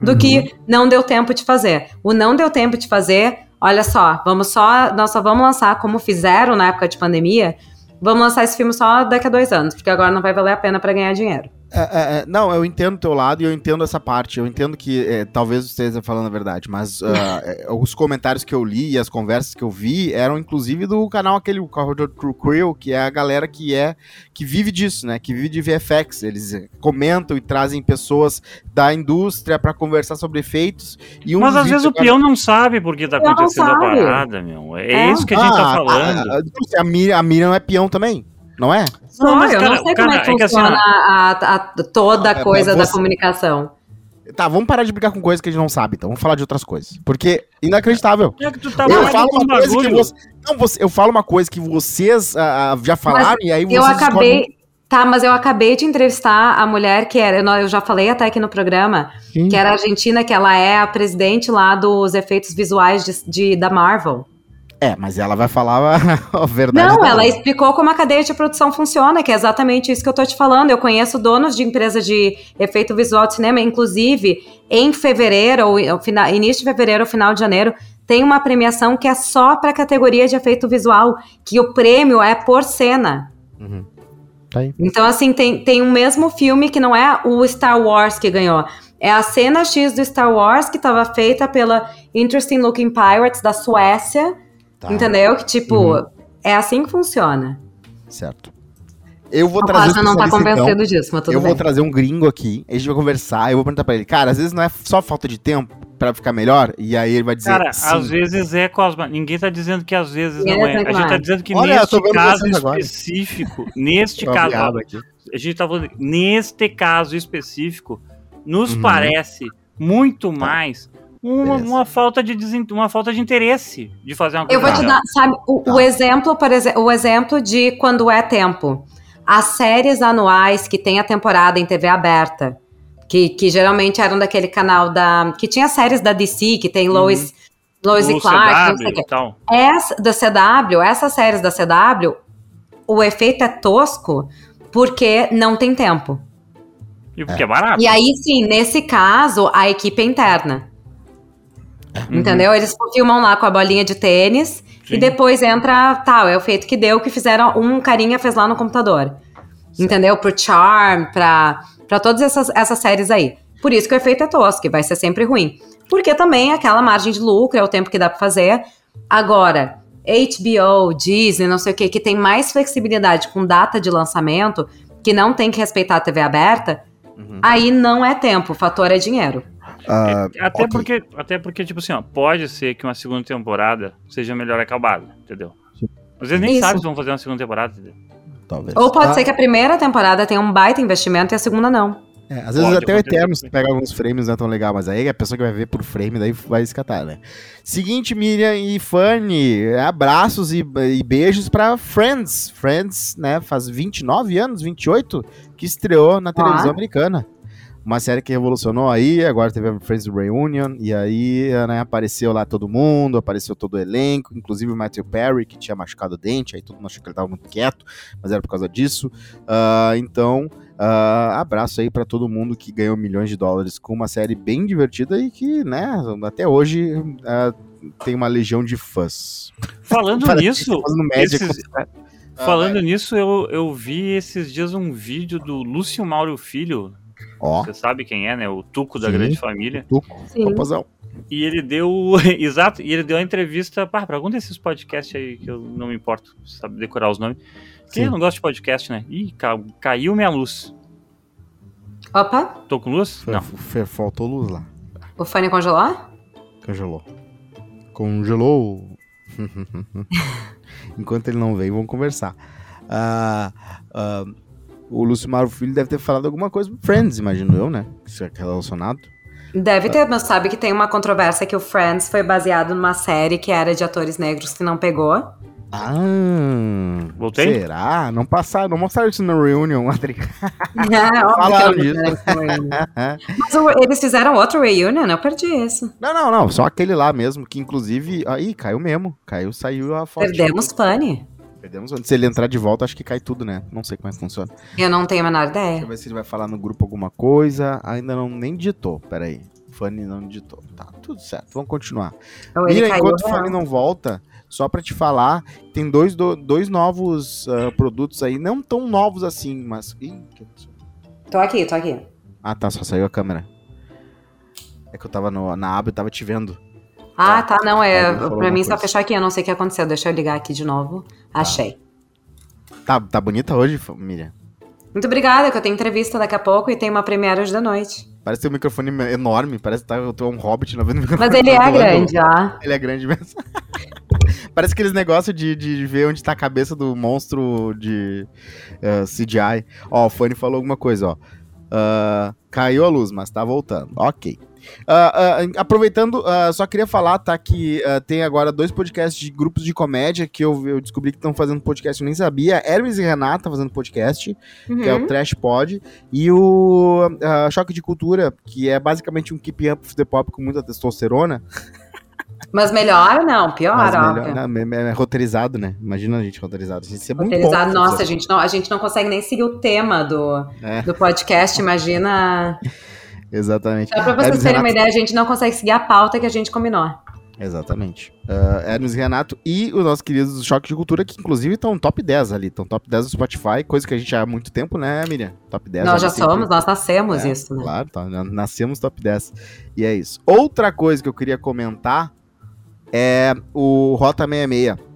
do uhum. que não deu tempo de fazer. O não deu tempo de fazer, olha só, vamos só, nós só vamos lançar como fizeram na época de pandemia, vamos lançar esse filme só daqui a dois anos, porque agora não vai valer a pena para ganhar dinheiro. É, é, é, não, eu entendo o teu lado e eu entendo essa parte. Eu entendo que é, talvez você esteja falando a verdade, mas uh, os comentários que eu li e as conversas que eu vi eram inclusive do canal aquele o Corridor True Creel, que é a galera que é que vive disso, né? Que vive de VFX. Eles comentam e trazem pessoas da indústria para conversar sobre efeitos. Um mas às vezes o peão não sabe por que tá acontecendo a parada, meu. É, é, isso que a gente tá ah, tá falando. A, a, a, Miriam, a Miriam é peão também não é? Não, mas, eu cara, não sei cara, como é que é funciona que assim, a, a, toda a coisa você... da comunicação. Tá, vamos parar de brigar com coisas que a gente não sabe, então. Vamos falar de outras coisas. Porque, inacreditável. É que tu tá eu falo uma coisa bagulho. que você. Não, você, eu falo uma coisa que vocês uh, já falaram mas e aí vocês. Eu acabei. Tá, mas eu acabei de entrevistar a mulher que era. Eu já falei até aqui no programa, Sim. que era argentina, que ela é a presidente lá dos efeitos visuais de, de da Marvel. É, mas ela vai falar a, verdade. Não, ela explicou como a cadeia de produção funciona, que é exatamente isso que eu tô te falando. Eu conheço donos de empresas de efeito visual de cinema, inclusive em fevereiro, ou final, início de fevereiro ou final de janeiro, tem uma premiação que é só para a categoria de efeito visual, que o prêmio é por cena. Uhum. Tá então, assim, tem, tem um mesmo filme que não é o Star Wars que ganhou. É a cena X do Star Wars que estava feita pela Interesting Looking Pirates da Suécia Tá. Entendeu? Que tipo, uhum. é assim que funciona. Certo. Eu vou trazer. Um não tá convencendo então. disso, mas tudo Eu bem. vou trazer um gringo aqui, a gente vai conversar, eu vou perguntar pra ele, cara, às vezes não é só falta de tempo pra ficar melhor, e aí ele vai dizer. Cara, sim. às vezes é, Cosma. Ninguém tá dizendo que às vezes não é. A gente tá dizendo que Olha, neste caso específico, neste caso, a gente tá falando, neste caso específico, nos uhum. parece muito tá. mais uma, uma, falta de uma falta de interesse de fazer uma coisa. Eu vou te dar, sabe, o, tá. o exemplo, por exemplo, o exemplo de quando é tempo. As séries anuais que tem a temporada em TV aberta, que, que geralmente eram daquele canal da. que tinha séries da DC, que tem Lois, uhum. Lois e Clark. CW, então. Essa, da CW, essas séries da CW, o efeito é tosco porque não tem tempo. E porque é, é barato. E aí, sim, nesse caso, a equipe é interna. Uhum. Entendeu? Eles filmam lá com a bolinha de tênis Sim. e depois entra tal, é o feito que deu que fizeram um carinha fez lá no computador. Sim. Entendeu? Pro Charm, pra, pra todas essas, essas séries aí. Por isso que o efeito é tosco, vai ser sempre ruim. Porque também aquela margem de lucro é o tempo que dá pra fazer. Agora, HBO, Disney, não sei o que, que tem mais flexibilidade com data de lançamento, que não tem que respeitar a TV aberta, uhum. aí não é tempo, o fator é dinheiro. Uh, até, okay. porque, até porque, tipo assim, ó, pode ser que uma segunda temporada seja melhor acabada, entendeu? Às vezes nem Isso. sabe se vão fazer uma segunda temporada, entendeu? Talvez. Ou pode ah. ser que a primeira temporada tenha um baita investimento e a segunda não. É, às vezes pode, até o Eterno, se pega alguns frames não é tão legal, mas aí a pessoa que vai ver por frame daí vai escatar, né? Seguinte, Miriam e Fanny, abraços e, e beijos pra Friends. Friends, né, faz 29 anos, 28, que estreou na televisão ah. americana uma série que revolucionou aí, agora teve a Friends Reunion, e aí né, apareceu lá todo mundo, apareceu todo o elenco, inclusive o Matthew Perry, que tinha machucado o dente, aí todo mundo achou que ele tava muito quieto, mas era por causa disso. Uh, então, uh, abraço aí para todo mundo que ganhou milhões de dólares com uma série bem divertida e que, né, até hoje uh, tem uma legião de fãs. Falando nisso, esses... Falando nisso, eu, eu vi esses dias um vídeo do Lúcio Mauro Filho, Ó. Você sabe quem é, né? O Tuco da Sim, Grande Família. Tuco, Rapazão. E ele deu. Exato, e ele deu uma entrevista para algum desses podcasts aí que eu não me importo, sabe decorar os nomes. Quem não gosta de podcast, né? Ih, ca... caiu minha luz. Opa! Tô com luz? Não. Faltou luz lá. O fone congelou? Congelou. Congelou. Enquanto ele não vem, vamos conversar. Uh, uh, o Lúcio Mauro Filho deve ter falado alguma coisa pro Friends, imagino eu, né? Isso é relacionado. Deve ter, mas sabe que tem uma controvérsia que o Friends foi baseado numa série que era de atores negros que não pegou. Ah, Voltei? será? Não passaram, não mostraram isso na Reunion, Adri. É, Falaram disso. Mas eles fizeram outro Reunion? Eu perdi isso. Não, não, não, só aquele lá mesmo, que inclusive, aí caiu mesmo, caiu, saiu a foto. Perdemos Fanny. Perdemos Se ele entrar de volta, acho que cai tudo, né? Não sei como é que funciona. Eu não tenho a menor ideia. Deixa eu ver se ele vai falar no grupo alguma coisa. Ainda não nem digitou. Pera aí. Fanny não digitou. Tá, tudo certo. Vamos continuar. Então, Mira, enquanto o Fanny não volta, só para te falar, tem dois, do, dois novos uh, produtos aí. Não tão novos assim, mas. Ih, que... Tô aqui, tô aqui. Ah, tá. Só saiu a câmera. É que eu tava no, na aba e tava te vendo. Ah, tá, não, é. Pra mim só fechar aqui, eu não sei o que aconteceu. Deixa eu ligar aqui de novo. Tá. Achei. Tá, tá bonita hoje, Miriam? Muito obrigada, que eu tenho entrevista daqui a pouco e tem uma premiere hoje da noite. Parece um microfone enorme, parece que tá, eu tô um hobbit na vendo microfone. Mas ele é grande, ó. Ele é grande mesmo. parece aqueles negócios de, de ver onde tá a cabeça do monstro de uh, eh, CGI. Ó, o Fanny falou alguma coisa, ó. Uh, caiu a luz, mas tá voltando. Ok. Uh, uh, aproveitando, uh, só queria falar, tá, que tem agora dois podcasts de grupos de comédia que eu, eu descobri que estão fazendo podcast, eu nem sabia. Hermes e Renata fazendo podcast, uhum. que é o uhum. Trash Pod, e o Choque de Cultura, que é basicamente um keep up the pop com muita testosterona. Mas melhor não, pior, Mas melhor, não, é, é, roteirizado, né? Imagina a gente roteirizado. A gente é roteirizado, nossa, a gente, não, a gente não consegue nem seguir o tema do, é. do podcast, imagina. Exatamente. Só pra vocês terem uma ideia, a gente não consegue seguir a pauta que a gente combinou. Exatamente. Uh, Hermes e Renato e os nossos queridos Choque de Cultura, que inclusive estão top 10 ali, estão top 10 do Spotify, coisa que a gente já há muito tempo, né, Miriam? Top 10. Nós já somos, nós nascemos é, isso, né? Claro, tá, nascemos top 10. E é isso. Outra coisa que eu queria comentar é o Rota 66.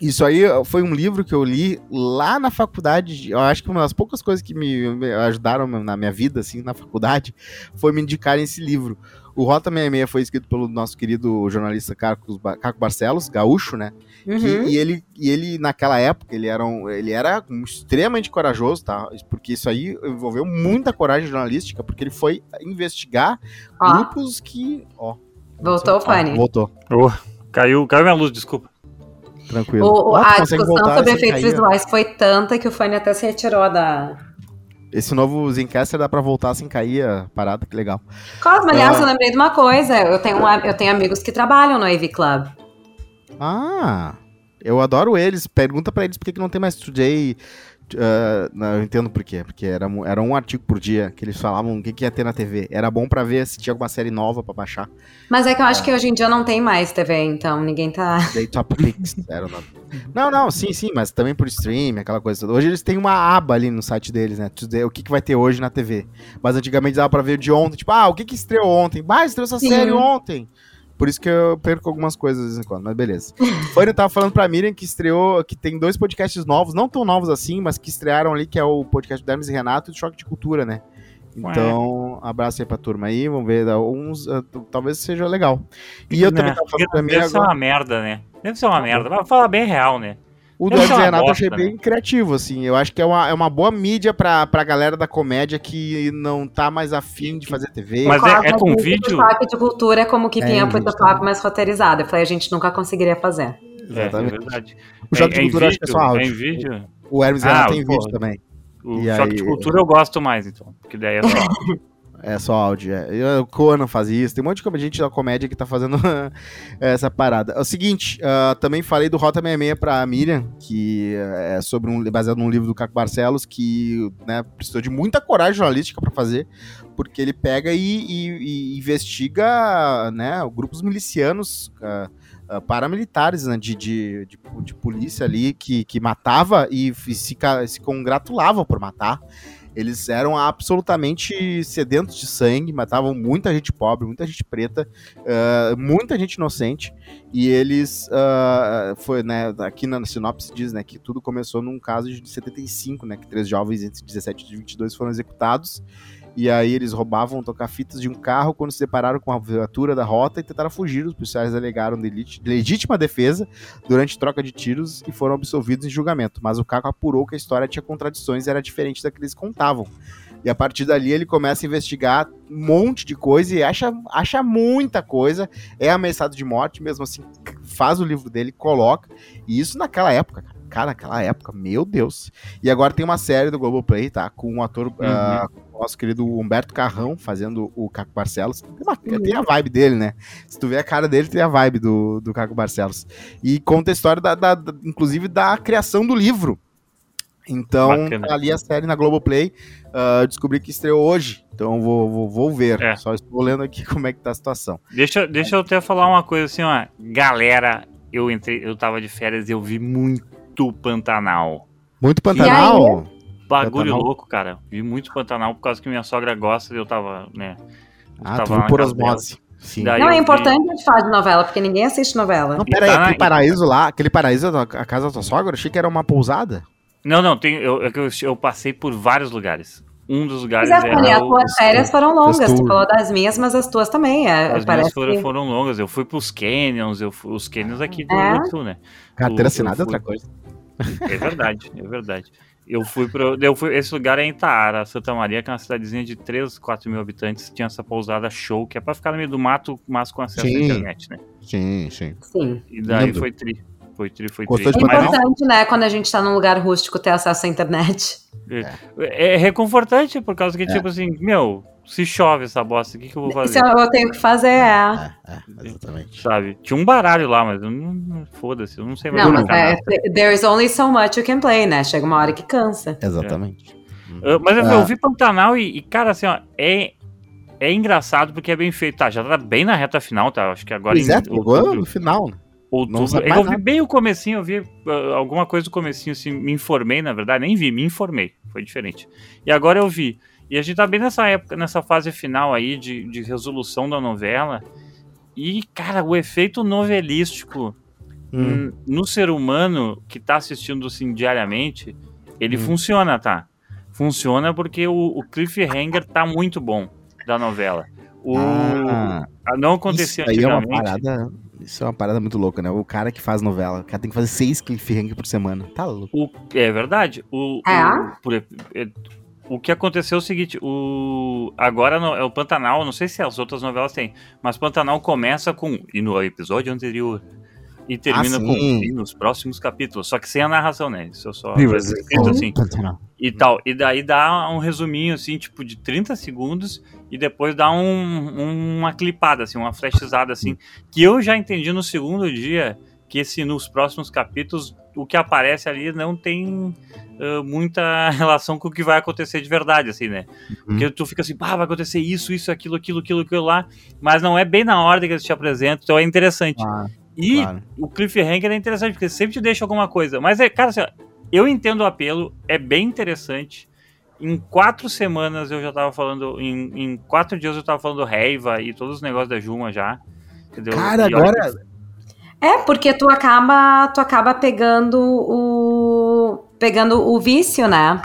Isso aí foi um livro que eu li lá na faculdade. Eu acho que uma das poucas coisas que me ajudaram na minha vida, assim, na faculdade, foi me indicarem esse livro. O Rota 66 foi escrito pelo nosso querido jornalista Caco, Caco Barcelos, gaúcho, né? Uhum. Que, e, ele, e ele, naquela época, ele era, um, ele era um extremamente corajoso, tá? Porque isso aí envolveu muita coragem jornalística, porque ele foi investigar ó. grupos que. Ó. Voltou o Fanny. Voltou. Oh, caiu, caiu minha luz, desculpa. Tranquilo. O, a discussão sobre efeitos visuais foi tanta que o Fanny até se retirou da, esse novo Zencaster dá pra voltar sem cair a parada, que legal. Cosma, aliás, uh, eu lembrei de uma coisa. Eu tenho, eu tenho amigos que trabalham no AV Club. Ah, eu adoro eles. Pergunta para eles por que, que não tem mais Today Uh, não, eu entendo por quê. Porque era, era um artigo por dia que eles falavam o que, que ia ter na TV. Era bom para ver se tinha alguma série nova para baixar. Mas é que eu acho é. que hoje em dia não tem mais TV, então ninguém tá. Day Top Picks era o nome. Não, não, sim, sim, mas também por stream, aquela coisa toda. Hoje eles têm uma aba ali no site deles, né? O que, que vai ter hoje na TV. Mas antigamente dava pra ver de ontem. Tipo, ah, o que, que estreou ontem? Ah, estreou essa sim. série ontem. Por isso que eu perco algumas coisas de vez em quando, mas beleza. Foi, eu tava falando pra Miriam que estreou, que tem dois podcasts novos, não tão novos assim, mas que estrearam ali, que é o podcast do Hermes e Renato e do Choque de Cultura, né? Então, Ué. abraço aí pra turma aí, vamos ver, uns, uh, talvez seja legal. E eu também tava falando pra Miriam... Deve ser uma merda, né? Deve ser uma merda, mas falar bem real, né? O do Hermes Renato eu achei bem né? criativo, assim. Eu acho que é uma, é uma boa mídia pra, pra galera da comédia que não tá mais afim de fazer TV. Mas é, é com vídeo? O de cultura é como que quem é, muito papo mais roteirizado. Eu falei, a gente nunca conseguiria fazer. Exatamente. É, é verdade. O Choque é, de Cultura acho que é só áudio. É em vídeo? O Hermes ah, Renato tem vídeo também. O e Choque aí... de Cultura eu gosto mais, então. Porque daí é só É só áudio. É. O Conan faz isso. Tem um monte de gente da comédia que tá fazendo essa parada. É o seguinte, uh, também falei do Rota 66 pra Miriam, que é sobre um, baseado num livro do Caco Barcelos, que né, precisou de muita coragem jornalística para fazer, porque ele pega e, e, e investiga né, grupos milicianos. Uh, Uh, paramilitares né, de, de, de, de, polícia ali que, que matava e, e se, se congratulava por matar. Eles eram absolutamente sedentos de sangue, matavam muita gente pobre, muita gente preta, uh, muita gente inocente. E eles, uh, foi, né, aqui na sinopse diz, né, que tudo começou num caso de 75, né, que três jovens entre 17 e 22 foram executados. E aí eles roubavam toca-fitas de um carro quando se depararam com a viatura da rota e tentaram fugir. Os policiais alegaram de legítima defesa durante troca de tiros e foram absolvidos em julgamento. Mas o Caco apurou que a história tinha contradições e era diferente da que eles contavam. E a partir dali ele começa a investigar um monte de coisa e acha, acha muita coisa. É ameaçado de morte, mesmo assim, faz o livro dele, coloca. E isso naquela época, cara. Cara, naquela época, meu Deus. E agora tem uma série do Globoplay, tá? Com um ator, uhum. uh, nosso querido Humberto Carrão, fazendo o Caco Barcelos. Tem, uma, uhum. tem, a vibe dele, né? Se tu vê a cara dele, tem a vibe do, do Caco Barcelos. E conta a história, da, da, da inclusive, da criação do livro. Então, tá ali a série na Globoplay. Uh, descobri que estreou hoje, então vou, vou, vou ver. É. Só estou olhando aqui como é que tá a situação. Deixa, deixa eu até falar uma coisa assim, ó. Galera, eu entrei, eu tava de férias e eu vi muito muito Pantanal. Muito Pantanal? Bagulho Pantanal. louco, cara. Vi muito Pantanal por causa que minha sogra gosta e eu tava, né? Eu ah, tava tu por osmose. Sim. não, é importante vi... a gente falar de novela, porque ninguém assiste novela. Não, peraí, tá aquele paraíso lá, aquele paraíso da a casa da tua sogra, eu achei que era uma pousada. Não, não, tem, eu, eu, eu passei por vários lugares. Um dos lugares Mas é, é as tuas férias foram longas. Tu falou das minhas, mas as tuas também. É, as minhas foram, que... foram longas. Eu fui pros canyons, eu fui, os canyons aqui do é? Sul, né? Carteira assinada é outra coisa. É verdade, é verdade. Eu fui para eu fui, esse lugar é em Taara, Santa Maria, que é uma cidadezinha de 3, 4 mil habitantes, tinha essa pousada show, que é para ficar no meio do mato, mas com acesso sim. à internet, né? Sim, sim. Sim. E daí foi tri. Foi tri, foi tri. É importante, né, quando a gente tá num lugar rústico, ter acesso à internet. É, é reconfortante, por causa que, é. tipo assim, meu, se chove essa bosta, o que, que eu vou fazer? Se eu tenho que fazer, é. É, é, exatamente. Sabe? Tinha um baralho lá, mas eu não. Foda-se, eu não sei mais Não, mas é, there's only so much you can play, né? Chega uma hora que cansa. Exatamente. Eu- mas eu, Ah. eu vi Pantanal e, e, cara, assim, ó, é. É engraçado porque é bem feito. Tá, já tá bem na reta final, tá? Acho que agora Pois é, outubro, no final. né? outubro. É eu vi bem o comecinho, eu vi uh, alguma coisa do comecinho, assim, me informei, na verdade, nem vi, me informei. Foi diferente. E agora eu vi. E a gente tá bem nessa época, nessa fase final aí de, de resolução da novela. E, cara, o efeito novelístico Hum. no ser humano que tá assistindo assim diariamente, ele Hum. funciona, tá? Funciona porque o, o cliffhanger tá muito bom da novela. O, Ah, não acontecia isso aí é uma antigamente. parada. Isso é uma parada muito louca, né? O cara que faz novela, o cara tem que fazer seis cliffhanger por semana. Tá louco. O, é verdade. O, É? o, por- é- o que aconteceu é o seguinte: o, agora no, é o Pantanal, não sei se as outras novelas têm, mas Pantanal começa com. E no episódio anterior. E termina Ah, com. E nos próximos capítulos. Só que sem a narração, né? Isso eu só. Mas- escrito assim. Pantanal. e tal. E daí dá um resuminho, assim, tipo, de 30 segundos e depois dá um, uma clipada, assim, uma flashizada, assim, que eu já entendi no segundo dia que esse, nos próximos capítulos, o que aparece ali não tem ah, muita relação com o que vai acontecer de verdade, assim, né? Porque tu fica assim, ah, vai acontecer isso, isso, aquilo, aquilo, aquilo, aquilo lá, mas não é bem na ordem que eles te apresentam, então é interessante. Ah, E claro. o cliffhanger é interessante, porque sempre te deixa alguma coisa. Mas, é, cara, assim, ó, eu entendo o apelo, é bem interessante. Em quatro semanas eu já tava falando, em, em quatro dias eu tava falando Reiva e todos os negócios da Juma já. Entendeu? Cara, E agora. É, porque tu acaba, tu acaba pegando o pegando o vício, né?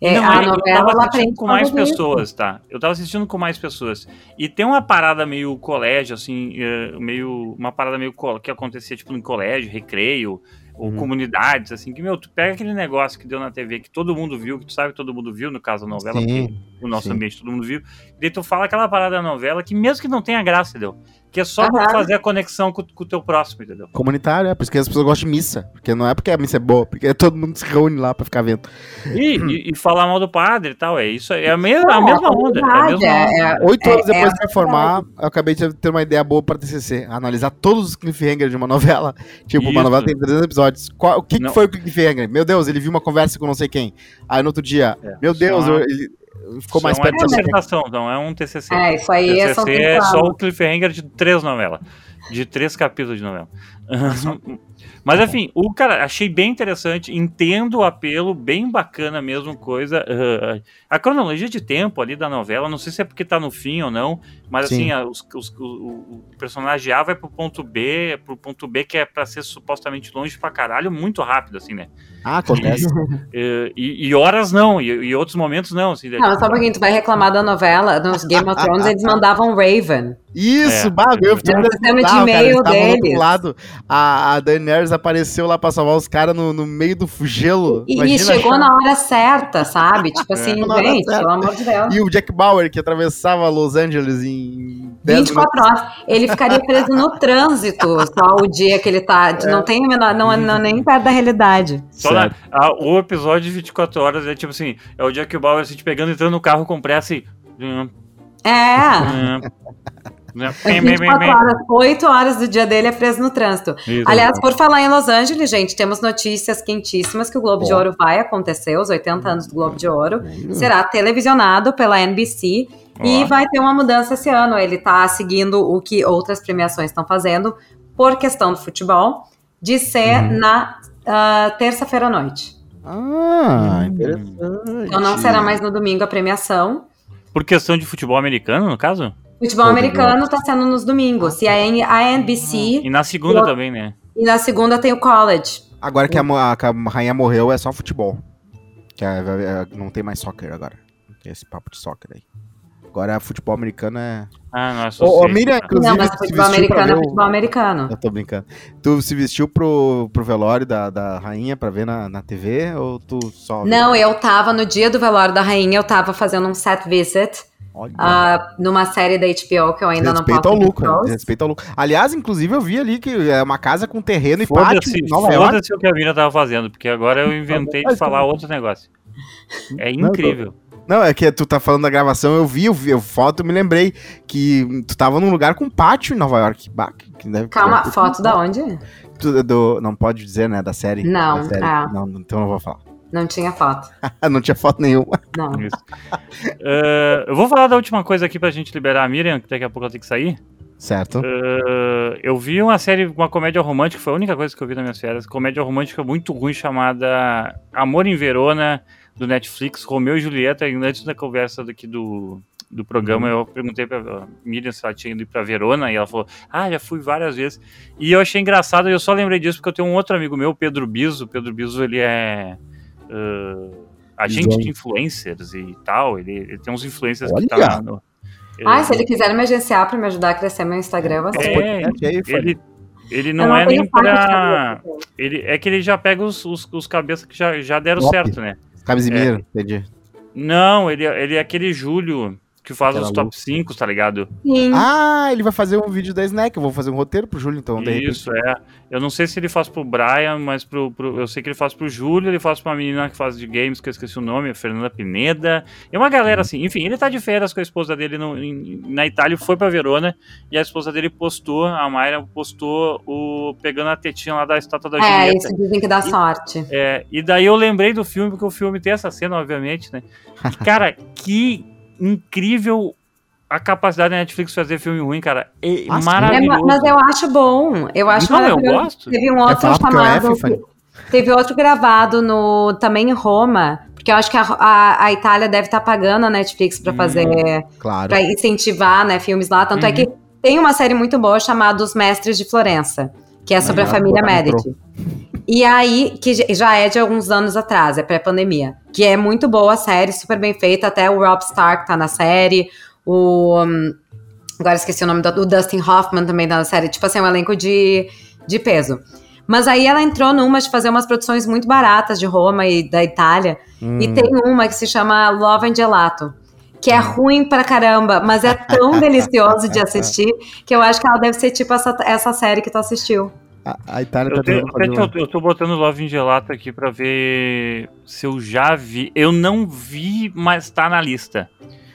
É, Não, a eu- eu novela tava assistindo com mais pessoas, tá? Eu tava assistindo com mais pessoas. E tem uma parada meio colégio, assim, eh, meio. Uma parada meio que acontecia, tipo, no colégio, recreio, ou Uhum. comunidades, assim, que, meu, tu pega aquele negócio que deu na TV, que todo mundo viu, que tu sabe que todo mundo viu, no caso da novela, porque Sim, o nosso sim. ambiente todo mundo viu. E daí tu fala aquela parada da novela que mesmo que não tenha graça, entendeu? Que é só pra Aham. fazer a conexão com, com o teu próximo, entendeu? Comunitário, é por isso que as pessoas gostam de missa. Porque não é porque a missa é boa, porque todo mundo se reúne lá pra ficar vendo. E, e, e falar mal do padre e tal, é isso, aí, é a mesma, a mesma onda. É a mesma onda. é- é- Oito É- anos depois é de me formar, eu acabei de ter uma ideia boa pra TCC. Analisar todos os cliffhangers de uma novela. Tipo, uma Isso. novela tem 300 episódios. Qual- o que, que foi o cliffhanger? Meu Deus, ele viu uma conversa com não sei quem. Aí no outro dia, É, meu Deus, só- eu- ele ficou mais é perto uma da dissertação, não é um TCC. É, isso aí é só TCC é só o cliffhanger de três novelas. De três capítulos de novela. Mas enfim, o cara, achei bem interessante, entendo o apelo, bem bacana mesmo, coisa. ah, a cronologia de tempo ali da novela, não sei se é porque tá no fim ou não, mas Sim. assim, a- os- os- o, o personagem A vai pro ponto B, pro ponto B que é pra ser supostamente longe pra caralho, muito rápido, assim, né? Ah, acontece. Eh, E, e horas não, e, e outros momentos não. Assim, Não, mas só um pouquinho, tu vai reclamar da novela, nos Game of Thrones eles mandavam Raven. Isso, É, eu é No sistema de e-mail deles. lado, a, a Daenerys apareceu lá pra salvar os caras no, no meio do gelo. E, e Imagina, chegou cara. na hora certa, sabe? Tipo É. assim, hora gente, pelo amor de Deus. E o Jack Bauer, que atravessava Los Angeles em 10 24 horas. Ele ficaria preso no trânsito só o dia que ele tá. Não tem menor, não, não, nem perto da realidade. Só na- a- o episódio de 24 horas é tipo assim: é o Jack Bauer assim, te pegando, entrando no carro com pressa e. hum, É. hum, né, É bem, bem, bem, 24 bem. horas, 8 horas do dia dele é preso no trânsito. Isso. Aliás, por falar em Los Angeles, gente, temos notícias quentíssimas que o Globo de. Ouro vai acontecer, os 80 anos do Globo de Ouro. Hum. Será televisionado pela NBC e vai ter uma mudança esse ano. Ele tá seguindo o que outras premiações estão fazendo por questão do futebol, de ser Uhum. na ah, terça-feira à noite. Ah, Hum. interessante. Então não será mais no domingo a premiação. Por questão de futebol americano, no caso? Futebol americano tá sendo nos domingos. E a, N- a NBC E na segunda Eu- também, né? e na segunda tem o college. Agora que a, a- que a rainha morreu, é só futebol. Que é- é- não tem mais soccer agora. Não tem esse papo de soccer aí. Agora futebol americano é. Ah, não, é só Ô, Miriam, tá. Inclusive, não, mas futebol americano é o- futebol americano. Eu tô brincando. Tu se vestiu pro, pro velório da, da rainha pra ver na, na TV ou tu só. Não, eu tava no dia do velório da rainha, eu tava fazendo um set visit Olha. ah, numa série da HBO que eu ainda não Respeito posso ao lucro, respeito ao lucro. Aliás, inclusive, eu vi ali que é uma casa com terreno e pátio em Nova York. foda-se o que a Vina tava fazendo, porque agora eu inventei de falar outro negócio. É incrível. Não, é que tu tá falando da gravação, eu vi, eu vi a foto, eu me lembrei que tu tava num lugar com pátio em Nova York. Bah, que deve Calma, foto da onde? Tu, do, não pode dizer, né, da série? Não, da série. É. não, então não vou falar. Não tinha foto. não tinha foto nenhuma. Não. Uh, eu vou falar da última coisa aqui pra gente liberar a Miriam, que daqui a pouco ela tem que sair. Certo. Uh, eu vi uma série, uma comédia romântica, foi a única coisa que eu vi nas minhas férias, comédia romântica muito ruim chamada Amor em Verona, do Netflix, Romeu e Julieta, e antes da conversa daqui do, do programa, uhum. eu perguntei pra Miriam se ela tinha ido pra Verona, e ela falou, ah, já fui várias vezes. E eu achei engraçado, e eu só lembrei disso porque eu tenho um outro amigo meu, Pedro Biso, Pedro Biso, ele é... Uh, agente de influencers e tal, ele, ele tem uns influencers Olha. que tá no, ah, se ele quiser me agenciar para me ajudar a crescer meu Instagram, aceito. É, ele, ele não, não é nem pra. Ele, é que ele já pega os, os, os cabeças que já, já deram Top. certo, né? Casimiro, é. entendi. Não, ele, ele é aquele Júlio que faz Aquela os top 5, tá ligado? Sim. Ah, ele vai fazer um vídeo da Snack. Eu vou fazer um roteiro pro Júlio, então. Isso, é. Eu não sei se ele faz pro Brian, mas pro, pro, eu sei que ele faz pro Júlio, ele faz pra uma menina que faz de games, que eu esqueci o nome, a Fernanda Pineda. É uma galera assim. Enfim, ele tá de férias com a esposa dele no, em, na Itália, foi pra Verona, e a esposa dele postou, a Mayra postou o pegando a tetinha lá da estátua da é, Julieta. É, isso dizem que dá sorte. É, e daí eu lembrei do filme, porque o filme tem essa cena, obviamente, né? E, cara, que incrível a capacidade da Netflix fazer filme ruim, cara. É Nossa, maravilhoso. É, mas eu acho bom. Eu acho Não, eu gosto. Teve um outro chamado. F, teve outro gravado no também em Roma. Porque eu acho que a, a, a Itália deve estar tá pagando a Netflix para hum, fazer. Claro. Pra incentivar, né, filmes lá. Tanto uhum. é que uhum. tem uma série muito boa chamada Os Mestres de Florença. Que é sobre a família Medici. E aí, que já é de alguns anos atrás, é pré-pandemia. Que é muito boa a série, super bem feita. Até o Rob Stark tá na série. O. Um, agora esqueci o nome do, do Dustin Hoffman também tá na série. Tipo assim, é um elenco de, de peso. Mas aí ela entrou numa de fazer umas produções muito baratas de Roma e da Itália. Hum. E tem uma que se chama Love and Gelato. Que é hum. ruim pra caramba, mas é tão delicioso de assistir que eu acho que ela deve ser tipo essa, essa série que tu assistiu. A, a Itália tá eu, tenho, eu, eu tô botando Love in Gelato aqui pra ver se eu já vi. Eu não vi, mas tá na lista.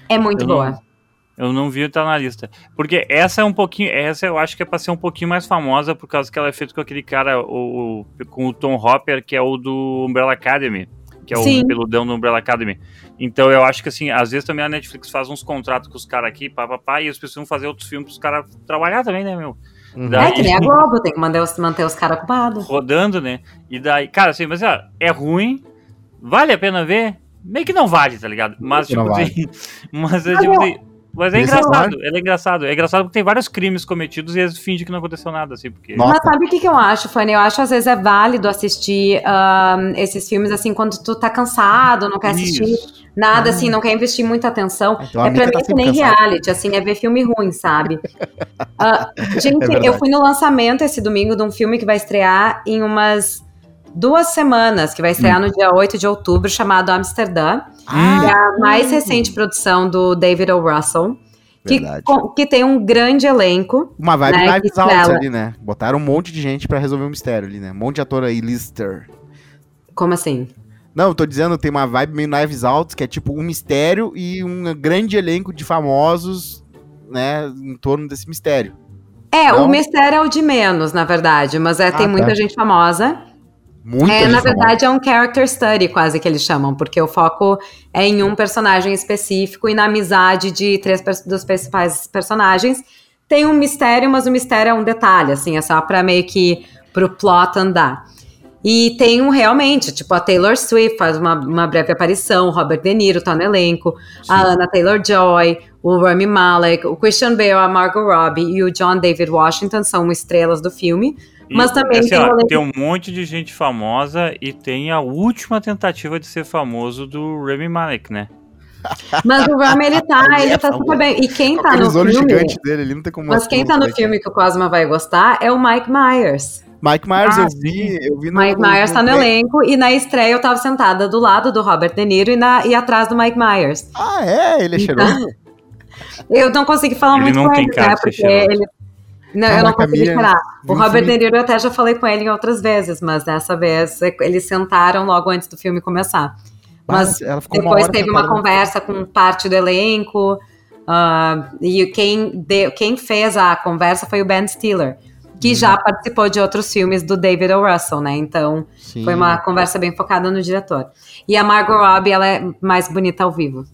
É muito eu boa. Não, eu não vi, tá na lista. Porque essa é um pouquinho. Essa eu acho que é pra ser um pouquinho mais famosa, por causa que ela é feita com aquele cara, o, com o Tom Hopper, que é o do Umbrella Academy. Que é Sim. o peludão do Umbrella Academy. Então eu acho que assim, às vezes também a Netflix faz uns contratos com os caras aqui, papapá, e eles precisam fazer outros filmes pros caras trabalhar também, né, meu? Uhum. Daí, é que nem a Globo, tem que manter os, manter os caras ocupados. Rodando, né? E daí, cara, assim, mas ó, é ruim, vale a pena ver? Meio que não vale, tá ligado? Mas, tipo, vale. assim, mas é tipo assim, mas é engraçado, é engraçado. É engraçado porque tem vários crimes cometidos e eles fingem que não aconteceu nada, assim, porque... Mas sabe o que, que eu acho, Fanny? Eu acho às vezes é válido assistir um, esses filmes, assim, quando tu tá cansado, não quer assistir Isso. Nada, assim, não quer investir muita atenção. Então, é pra mim tá que nem cansado. reality, assim, é ver filme ruim, sabe? uh, gente, é eu fui no lançamento esse domingo de um filme que vai estrear em umas duas semanas, que vai estrear hum. no dia 8 de outubro, chamado Amsterdã. Ah, é a mais recente produção do David O. Russell. Que, que, tem um grande elenco. Uma vibe né, Knives Out ali, né? Botaram um monte de gente para resolver o um mistério ali, né? Um monte de ator aí, Lister. Como assim? Não, tô dizendo, tem uma vibe meio Knives Out, que é tipo um mistério e um grande elenco de famosos, né, em torno desse mistério. É, o mistério é o de menos, na verdade, mas é, ah, tem tá. muita gente famosa. Muita é, na verdade, é um character study, quase que eles chamam, porque o foco é em um personagem específico e na amizade de três dos principais personagens. Tem um mistério, mas o mistério é um detalhe, assim, é só pra meio que pro plot andar. E tem um realmente, tipo, a Taylor Swift faz uma, uma breve aparição, o Robert De Niro tá no elenco, Sim. a Anna Taylor-Joy, o Rami Malek, o Christian Bale, a Margot Robbie e o John David Washington são estrelas do filme. Mas também assim, tem, ó, tem, um monte de gente famosa e tem a última tentativa de ser famoso do Rami Malek, né? Mas o Rami, ele tá, ele, tá super bem. E quem tá no filme... Dele, ele não tem como mas quem tá no filme que o Cosma vai gostar é o Mike Myers. Mike Myers, ah, eu vi, eu vi no, Mike Myers tá no elenco e na estreia eu tava sentada do lado do Robert De Niro e, na, e atrás do Mike Myers. Ah, é? Ele é então, cheiroso? eu não consegui falar ele muito com ele, né? Porque ele, não, eu não consegui esperar. O Robert De Niro eu até já falei com ele em outras vezes, mas dessa vez eles sentaram logo antes do filme começar. Mas depois uma teve uma conversa com parte do elenco. Uh, e quem, deu, quem fez a conversa foi o Ben Stiller, que hum. já participou de outros filmes do David O. Russell, né? Então Sim. foi uma conversa bem focada no diretor. E a Margot Robbie, ela é mais bonita ao vivo.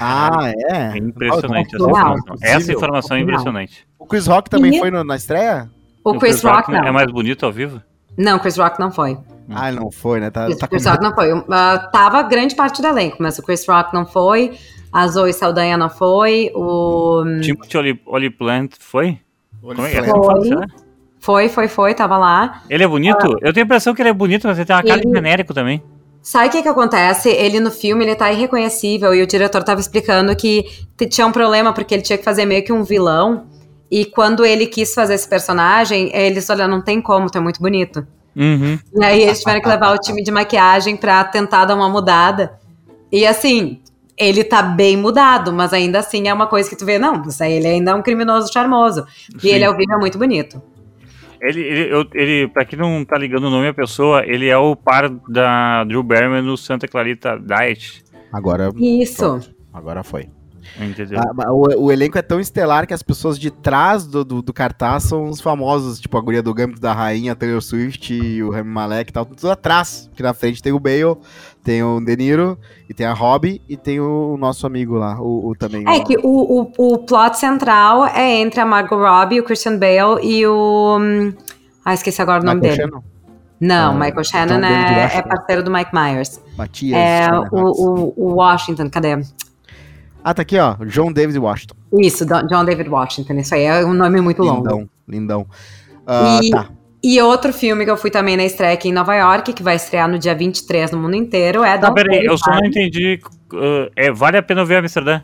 Ah, é? é impressionante essa informação. Essa informação é impressionante. O Chris Rock também e... foi no, na estreia? O, o Chris, Chris Rock, Rock não. é mais bonito ao vivo? Não, Chris Rock não foi. Ah, não foi, né? Tá, Chris, tá Chris Rock não foi. Uh, tava grande parte do elenco, mas o Chris Rock não foi. A Zoe Saldanha não foi. O. Timothy Oli, Oli Plant foi? Como é? Foi. foi, foi, foi, tava lá. Ele é bonito? Uh, eu tenho a impressão que ele é bonito, mas ele tem uma cara de genérico também. Sabe o que que acontece? Ele no filme, ele tá irreconhecível e o diretor tava explicando que tinha um problema porque ele tinha que fazer meio que um vilão e quando ele quis fazer esse personagem, eles, olha, não tem como, tu é muito bonito. Uhum. E aí eles tiveram que levar o time de maquiagem pra tentar dar uma mudada. E assim, ele tá bem mudado, mas ainda assim é uma coisa que tu vê, não, ele ainda é um criminoso charmoso. Sim. E ele ao vivo é muito bonito. Ele, ele, eu, ele, pra quem não tá ligando o nome da pessoa, ele é o par da Drew Barrymore no Santa Clarita Diet. Agora. Isso. Pronto, agora foi. Ah, o, o, elenco é tão estelar que as pessoas de trás do, do, do, cartaz são os famosos, tipo a guria do Gambito da Rainha, Taylor Swift e o Remy Malek e tal, tudo atrás. Porque na frente tem o Bale, tem o De Niro, e tem a Robbie, e tem o nosso amigo lá, o, o também. É o... que o, o, o plot central é entre a Margot Robbie, o Christian Bale e o... Ah, esqueci agora o nome Michael dele. Shannon. Não, ah, Michael Shannon é, é, parceiro do Mike Myers. Matias. É o, o, o Washington, cadê? Ah, tá aqui, ó. John David Washington. Isso, John David Washington. Isso aí é um nome muito lindão, longo. Lindão, lindão. Uh, e, tá. e outro filme que eu fui também na estreia aqui em Nova York, que vai estrear no dia 23 no mundo inteiro, é Tá, peraí, eu só não entendi. Uh, é, vale a pena ver Amsterdã?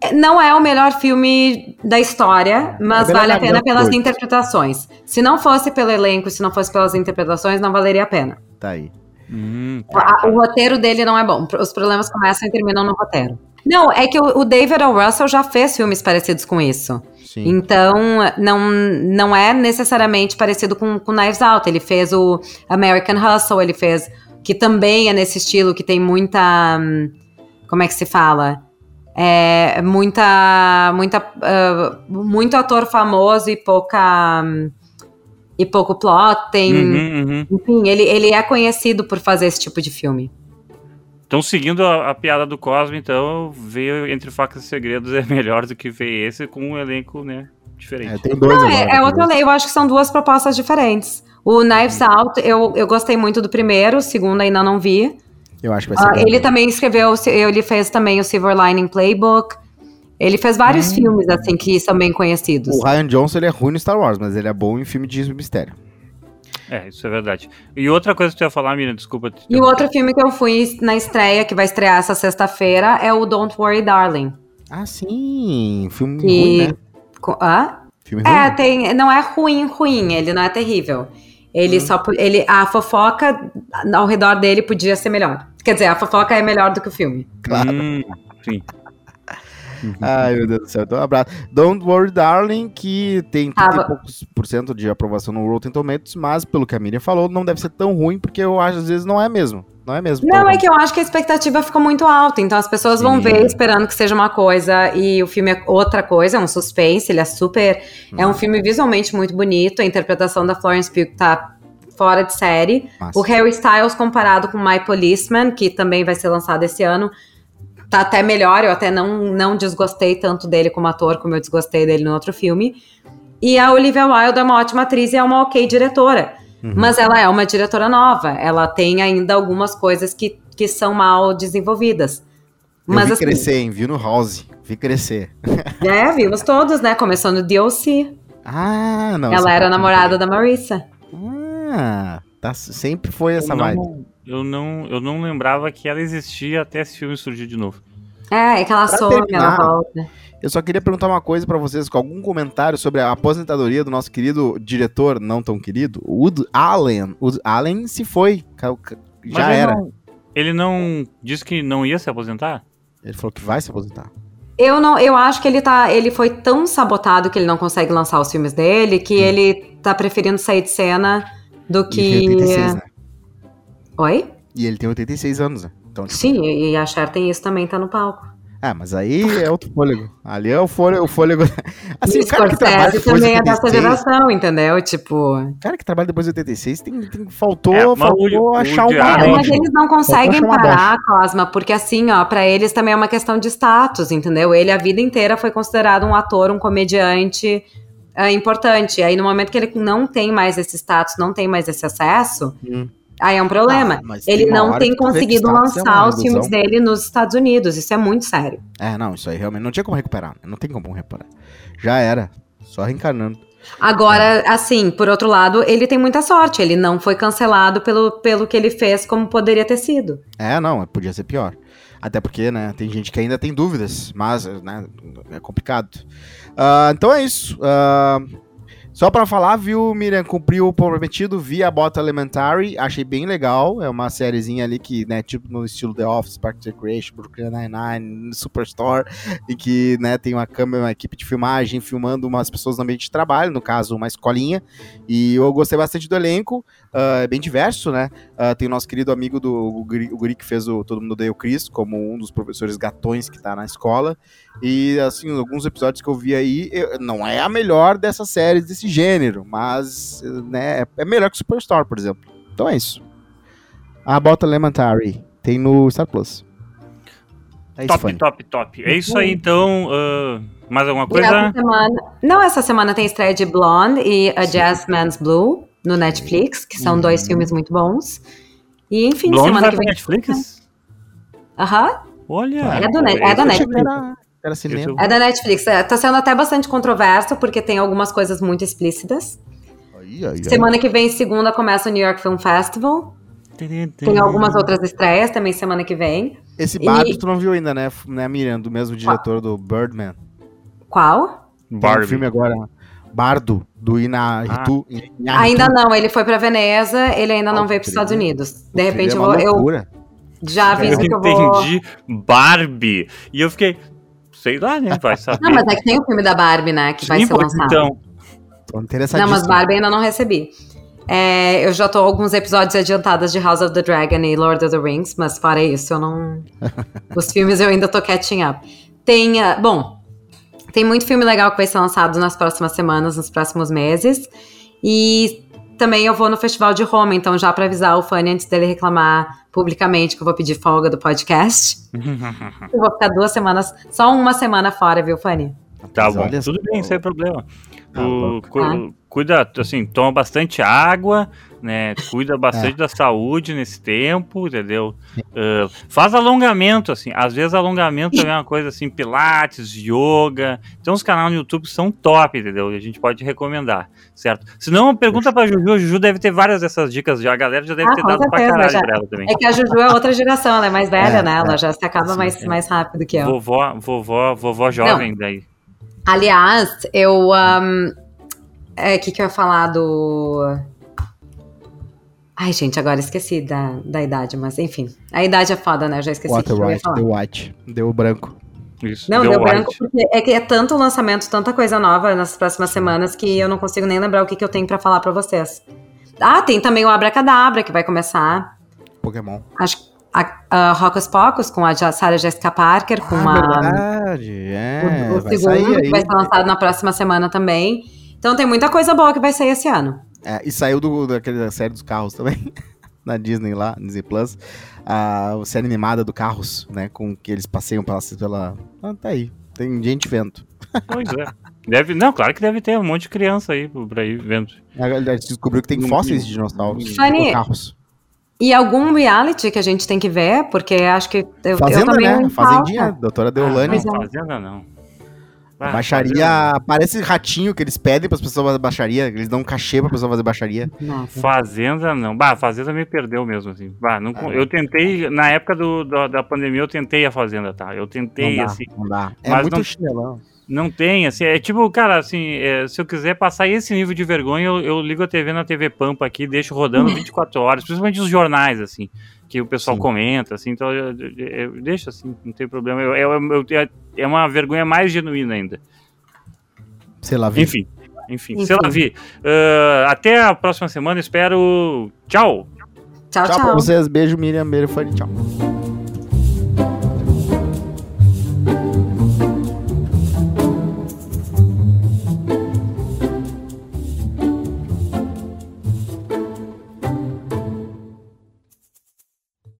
É, não é o melhor filme da história, mas é vale a pena pelas coisa. interpretações. Se não fosse pelo elenco, se não fosse pelas interpretações, não valeria a pena. Tá aí. Hum, tá. O roteiro dele não é bom. Os problemas começam e terminam no roteiro. Não, é que o, David O. Russell já fez filmes parecidos com isso. Sim. Então, não, não é necessariamente parecido com, com Knives Out. Ele fez o American Hustle, ele fez. Que também é nesse estilo, que tem muita. Como é que se fala? É, muita. muita uh, muito ator famoso e pouca. e pouco plot. Tem. Uhum, uhum. Enfim, ele, ele é conhecido por fazer esse tipo de filme. Então, seguindo a, a, piada do Cosmo, então, veio Entre Facas e Segredos é melhor do que ver esse com um elenco, né, diferente. É, tem dois Não, é, é outra lei, eu acho que são duas propostas diferentes. O Knives Out, eu, eu gostei muito do primeiro, o segundo ainda não vi. Eu acho que vai ser. Uh, ele também escreveu, ele fez também o Silver Lining Playbook. Ele fez vários hum. filmes, assim, que são bem conhecidos. O Ryan Johnson, ele é ruim no Star Wars, mas ele é bom em filme de mistério. É, isso é verdade. E outra coisa que tu ia falar, Miriam, desculpa. E o outro filme que eu fui na estreia, que vai estrear essa sexta-feira, é o Don't Worry Darling. Ah, sim. Filme que... ruim, né? Hã? Filme é, ruim. É, tem, não é ruim, ruim, ele não é terrível. Ele hum. só. Ele, a fofoca ao redor dele podia ser melhor. Quer dizer, a fofoca é melhor do que o filme. Claro. Hum, sim. Uhum. Ai, meu Deus do céu. Então, um abraço. Don't Worry Darling, que tem 30 ah, e poucos por cento de aprovação no Rotten Tomatoes, mas pelo que a Miriam falou, não deve ser tão ruim, porque eu acho às vezes não é mesmo. Não é mesmo. Não, é que eu acho que a expectativa ficou muito alta. Então as pessoas Sim. vão ver esperando que seja uma coisa e o filme é outra coisa, é um suspense, ele é super. Hum. É um uhum. filme visualmente muito bonito. A interpretação da Florence Pugh tá fora de série. Nossa. O Harry Styles comparado com My Policeman, que também vai ser lançado esse ano, tá até melhor, eu até não, não desgostei tanto dele como ator, como eu desgostei dele no outro filme. E a Olivia Wilde é uma ótima atriz e é uma ok diretora. Uhum. Mas ela é uma diretora nova, ela tem ainda algumas coisas que, que são mal desenvolvidas. Mas, eu vi assim, crescer, hein? Viu no House. Vi crescer. É, vimos todos, né? Começou no DLC. Ah, não. Ela era namorada da Marissa. Ah, tá, sempre foi essa não, vibe eu não, eu não lembrava que ela existia até esse filme surgir de novo. É, é que ela some, ela volta. Eu só queria perguntar uma coisa para vocês, com algum comentário sobre a aposentadoria do nosso querido diretor, não tão querido, Wood Allen. Wood Allen se foi, já Mas era. Não, ele não disse que não ia se aposentar? Ele falou que vai se aposentar. Eu não, eu acho que ele tá, ele foi tão sabotado que ele não consegue lançar os filmes dele que hum. ele tá preferindo sair de cena do que 86, né? Oi? E ele tem 86 anos, né? Então, tipo... Sim, e a Cher tem isso também, tá no palco. É, mas aí é outro fôlego. Ali é o fôlego. O fôlego... Assim, e o cara que trabalha depois também de 86, é dessa geração, entendeu? Tipo. O cara que trabalha depois de 86 tem, tem, faltou, é, faltou achar o é, Mas eles não conseguem parar, Cosma, porque assim, ó, pra eles também é uma questão de status, entendeu? Ele a vida inteira foi considerado um ator, um comediante é, importante. Aí no momento que ele não tem mais esse status, não tem mais esse acesso. Hum Aí é um problema. Ah, ele não tem conseguido lançar os filmes dele nos Estados Unidos. Isso é muito sério. É, não, isso aí realmente não tinha como recuperar. Não tem como recuperar. Já era. Só reencarnando. Agora, é. assim, por outro lado, ele tem muita sorte. Ele não foi cancelado pelo, pelo que ele fez, como poderia ter sido. É, não, podia ser pior. Até porque, né, tem gente que ainda tem dúvidas, mas, né, é complicado. Uh, então é isso. Uh, só para falar, viu, Miriam, cumpriu o prometido via Bota Elementary, achei bem legal, é uma sériezinha ali que, né, tipo no estilo The Office, Parks and Recreation, Brooklyn Nine-Nine, Superstore, e que, né, tem uma câmera, uma equipe de filmagem filmando umas pessoas no ambiente de trabalho, no caso, uma escolinha, e eu gostei bastante do elenco, uh, é bem diverso, né, uh, tem o nosso querido amigo do o Guri, o Guri que fez o Todo Mundo Odeia o Chris, como um dos professores gatões que tá na escola, e, assim, alguns episódios que eu vi aí, eu, não é a melhor dessas séries desse gênero, mas né, é melhor que Superstore, por exemplo. Então é isso. A Bota Elementary tem no Star Plus. É top, isso, top, top. É isso aí, então. Uh, mais alguma coisa? Essa semana, não, essa semana tem estreia de Blonde e A Jazz Man's Blue no Netflix, que são uhum. dois filmes muito bons. E enfim, Blonde semana que vem. Netflix? Aham. Olha. É, do, é da Netflix. Era cinema. É da Netflix. É, tá sendo até bastante controverso, porque tem algumas coisas muito explícitas. Ai, ai, semana que vem, segunda, começa o New York Film Festival. Tem algumas outras estreias também semana que vem. Esse Barbie e... tu não viu ainda, né, né Miriam? Do mesmo diretor Qual? do Birdman. Qual? Barbie. Um filme agora. Bardo, do Ina, ah. Ainda não, ele foi pra Veneza, ele ainda não veio para os Estados Unidos. De repente é eu vou. Eu já aviso eu que eu vou. entendi Barbie. E eu fiquei, sei lá, né? Vai saber. Não, mas é que tem o filme da Barbie, né? Que Sim, vai ser lançado. Então. Tô não, mas Barbie ainda não recebi. É, eu já tô alguns episódios adiantados de House of the Dragon e Lord of the Rings, mas fora isso, eu não. Os filmes eu ainda tô catching up. Tem. Uh, bom, tem muito filme legal que vai ser lançado nas próximas semanas, nos próximos meses. E também eu vou no Festival de Roma, então já para avisar o Fanny antes dele reclamar publicamente que eu vou pedir folga do podcast. eu vou ficar duas semanas, só uma semana fora, viu, Fanny? Tá bom, tudo bem, sem problema. Tá o, cu, cuida, assim, toma bastante água, né? Cuida bastante é. da saúde nesse tempo, entendeu? Uh, faz alongamento, assim. Às vezes alongamento também é uma coisa assim, pilates, yoga. Tem uns canais no YouTube que são top, entendeu? E a gente pode recomendar, certo? Se não, pergunta pra Juju. A Juju deve ter várias dessas dicas já. A galera já deve ah, ter dado certeza, pra caralho já. pra ela também. É que a Juju é outra geração, ela é mais velha, é, né? Ela é. já se acaba Sim, mais, é. mais rápido que eu. Vovó, vovó, vovó jovem não. daí. Aliás, eu... Um, é, o que, que eu ia falar do... Ai, gente, agora esqueci da, da idade, mas enfim. A idade é foda, né? Eu já esqueci What que right, eu Deu white, deu branco. Isso, não, deu, deu branco porque é que é tanto lançamento, tanta coisa nova nas próximas semanas que eu não consigo nem lembrar o que, que eu tenho para falar para vocês. Ah, tem também o Abracadabra que vai começar. Pokémon. Acho a, a Rocos Pocos com a Sarah Jessica Parker, com ah, a. Verdade, é. O, o segundo, que vai ser lançado na próxima semana também. Então tem muita coisa boa que vai sair esse ano. É, e saiu do, daquela série dos carros também, na Disney lá, Disney Plus, a série animada do Carros, né, com que eles passeiam pela... pela... Ah, tá aí, tem gente vendo. Pois é. Deve, não, claro que deve ter um monte de criança aí pra ir vendo. A gente descobriu que tem fósseis de dinossauros Funny. carros. E algum reality que a gente tem que ver, porque acho que eu, Fazenda, eu também né? Fazendinha, doutora Deolane. Ah, não, fazenda não. Ah, baixaria. Parece ratinho que eles pedem para as pessoas fazer baixaria. Eles dão um cachê pra pessoa fazer baixaria. Nossa. Fazenda não. Bah, Fazenda me perdeu mesmo, assim. Bah, não, ah, eu tentei, na época do, da, da, pandemia, eu tentei a Fazenda, tá? Eu tentei, não dá, assim. Não dá. É mas muito não, chinelão. Não tem, assim, é tipo, cara, assim, é, se eu quiser passar esse nível de vergonha, eu, eu ligo a TV na TV Pampa aqui, deixo rodando 24 horas, principalmente os jornais, assim que o pessoal Sim. comenta, assim, então eu, eu, eu, deixo assim, não tem problema. é uma vergonha mais genuína ainda. Sei lá, vi. Enfim, enfim, enfim. sei lá, vi. Uh, até a próxima semana, espero. Tchau! Tchau, tchau. Tchau pra vocês. Beijo, Miriam. Beijo, Fanny. Tchau.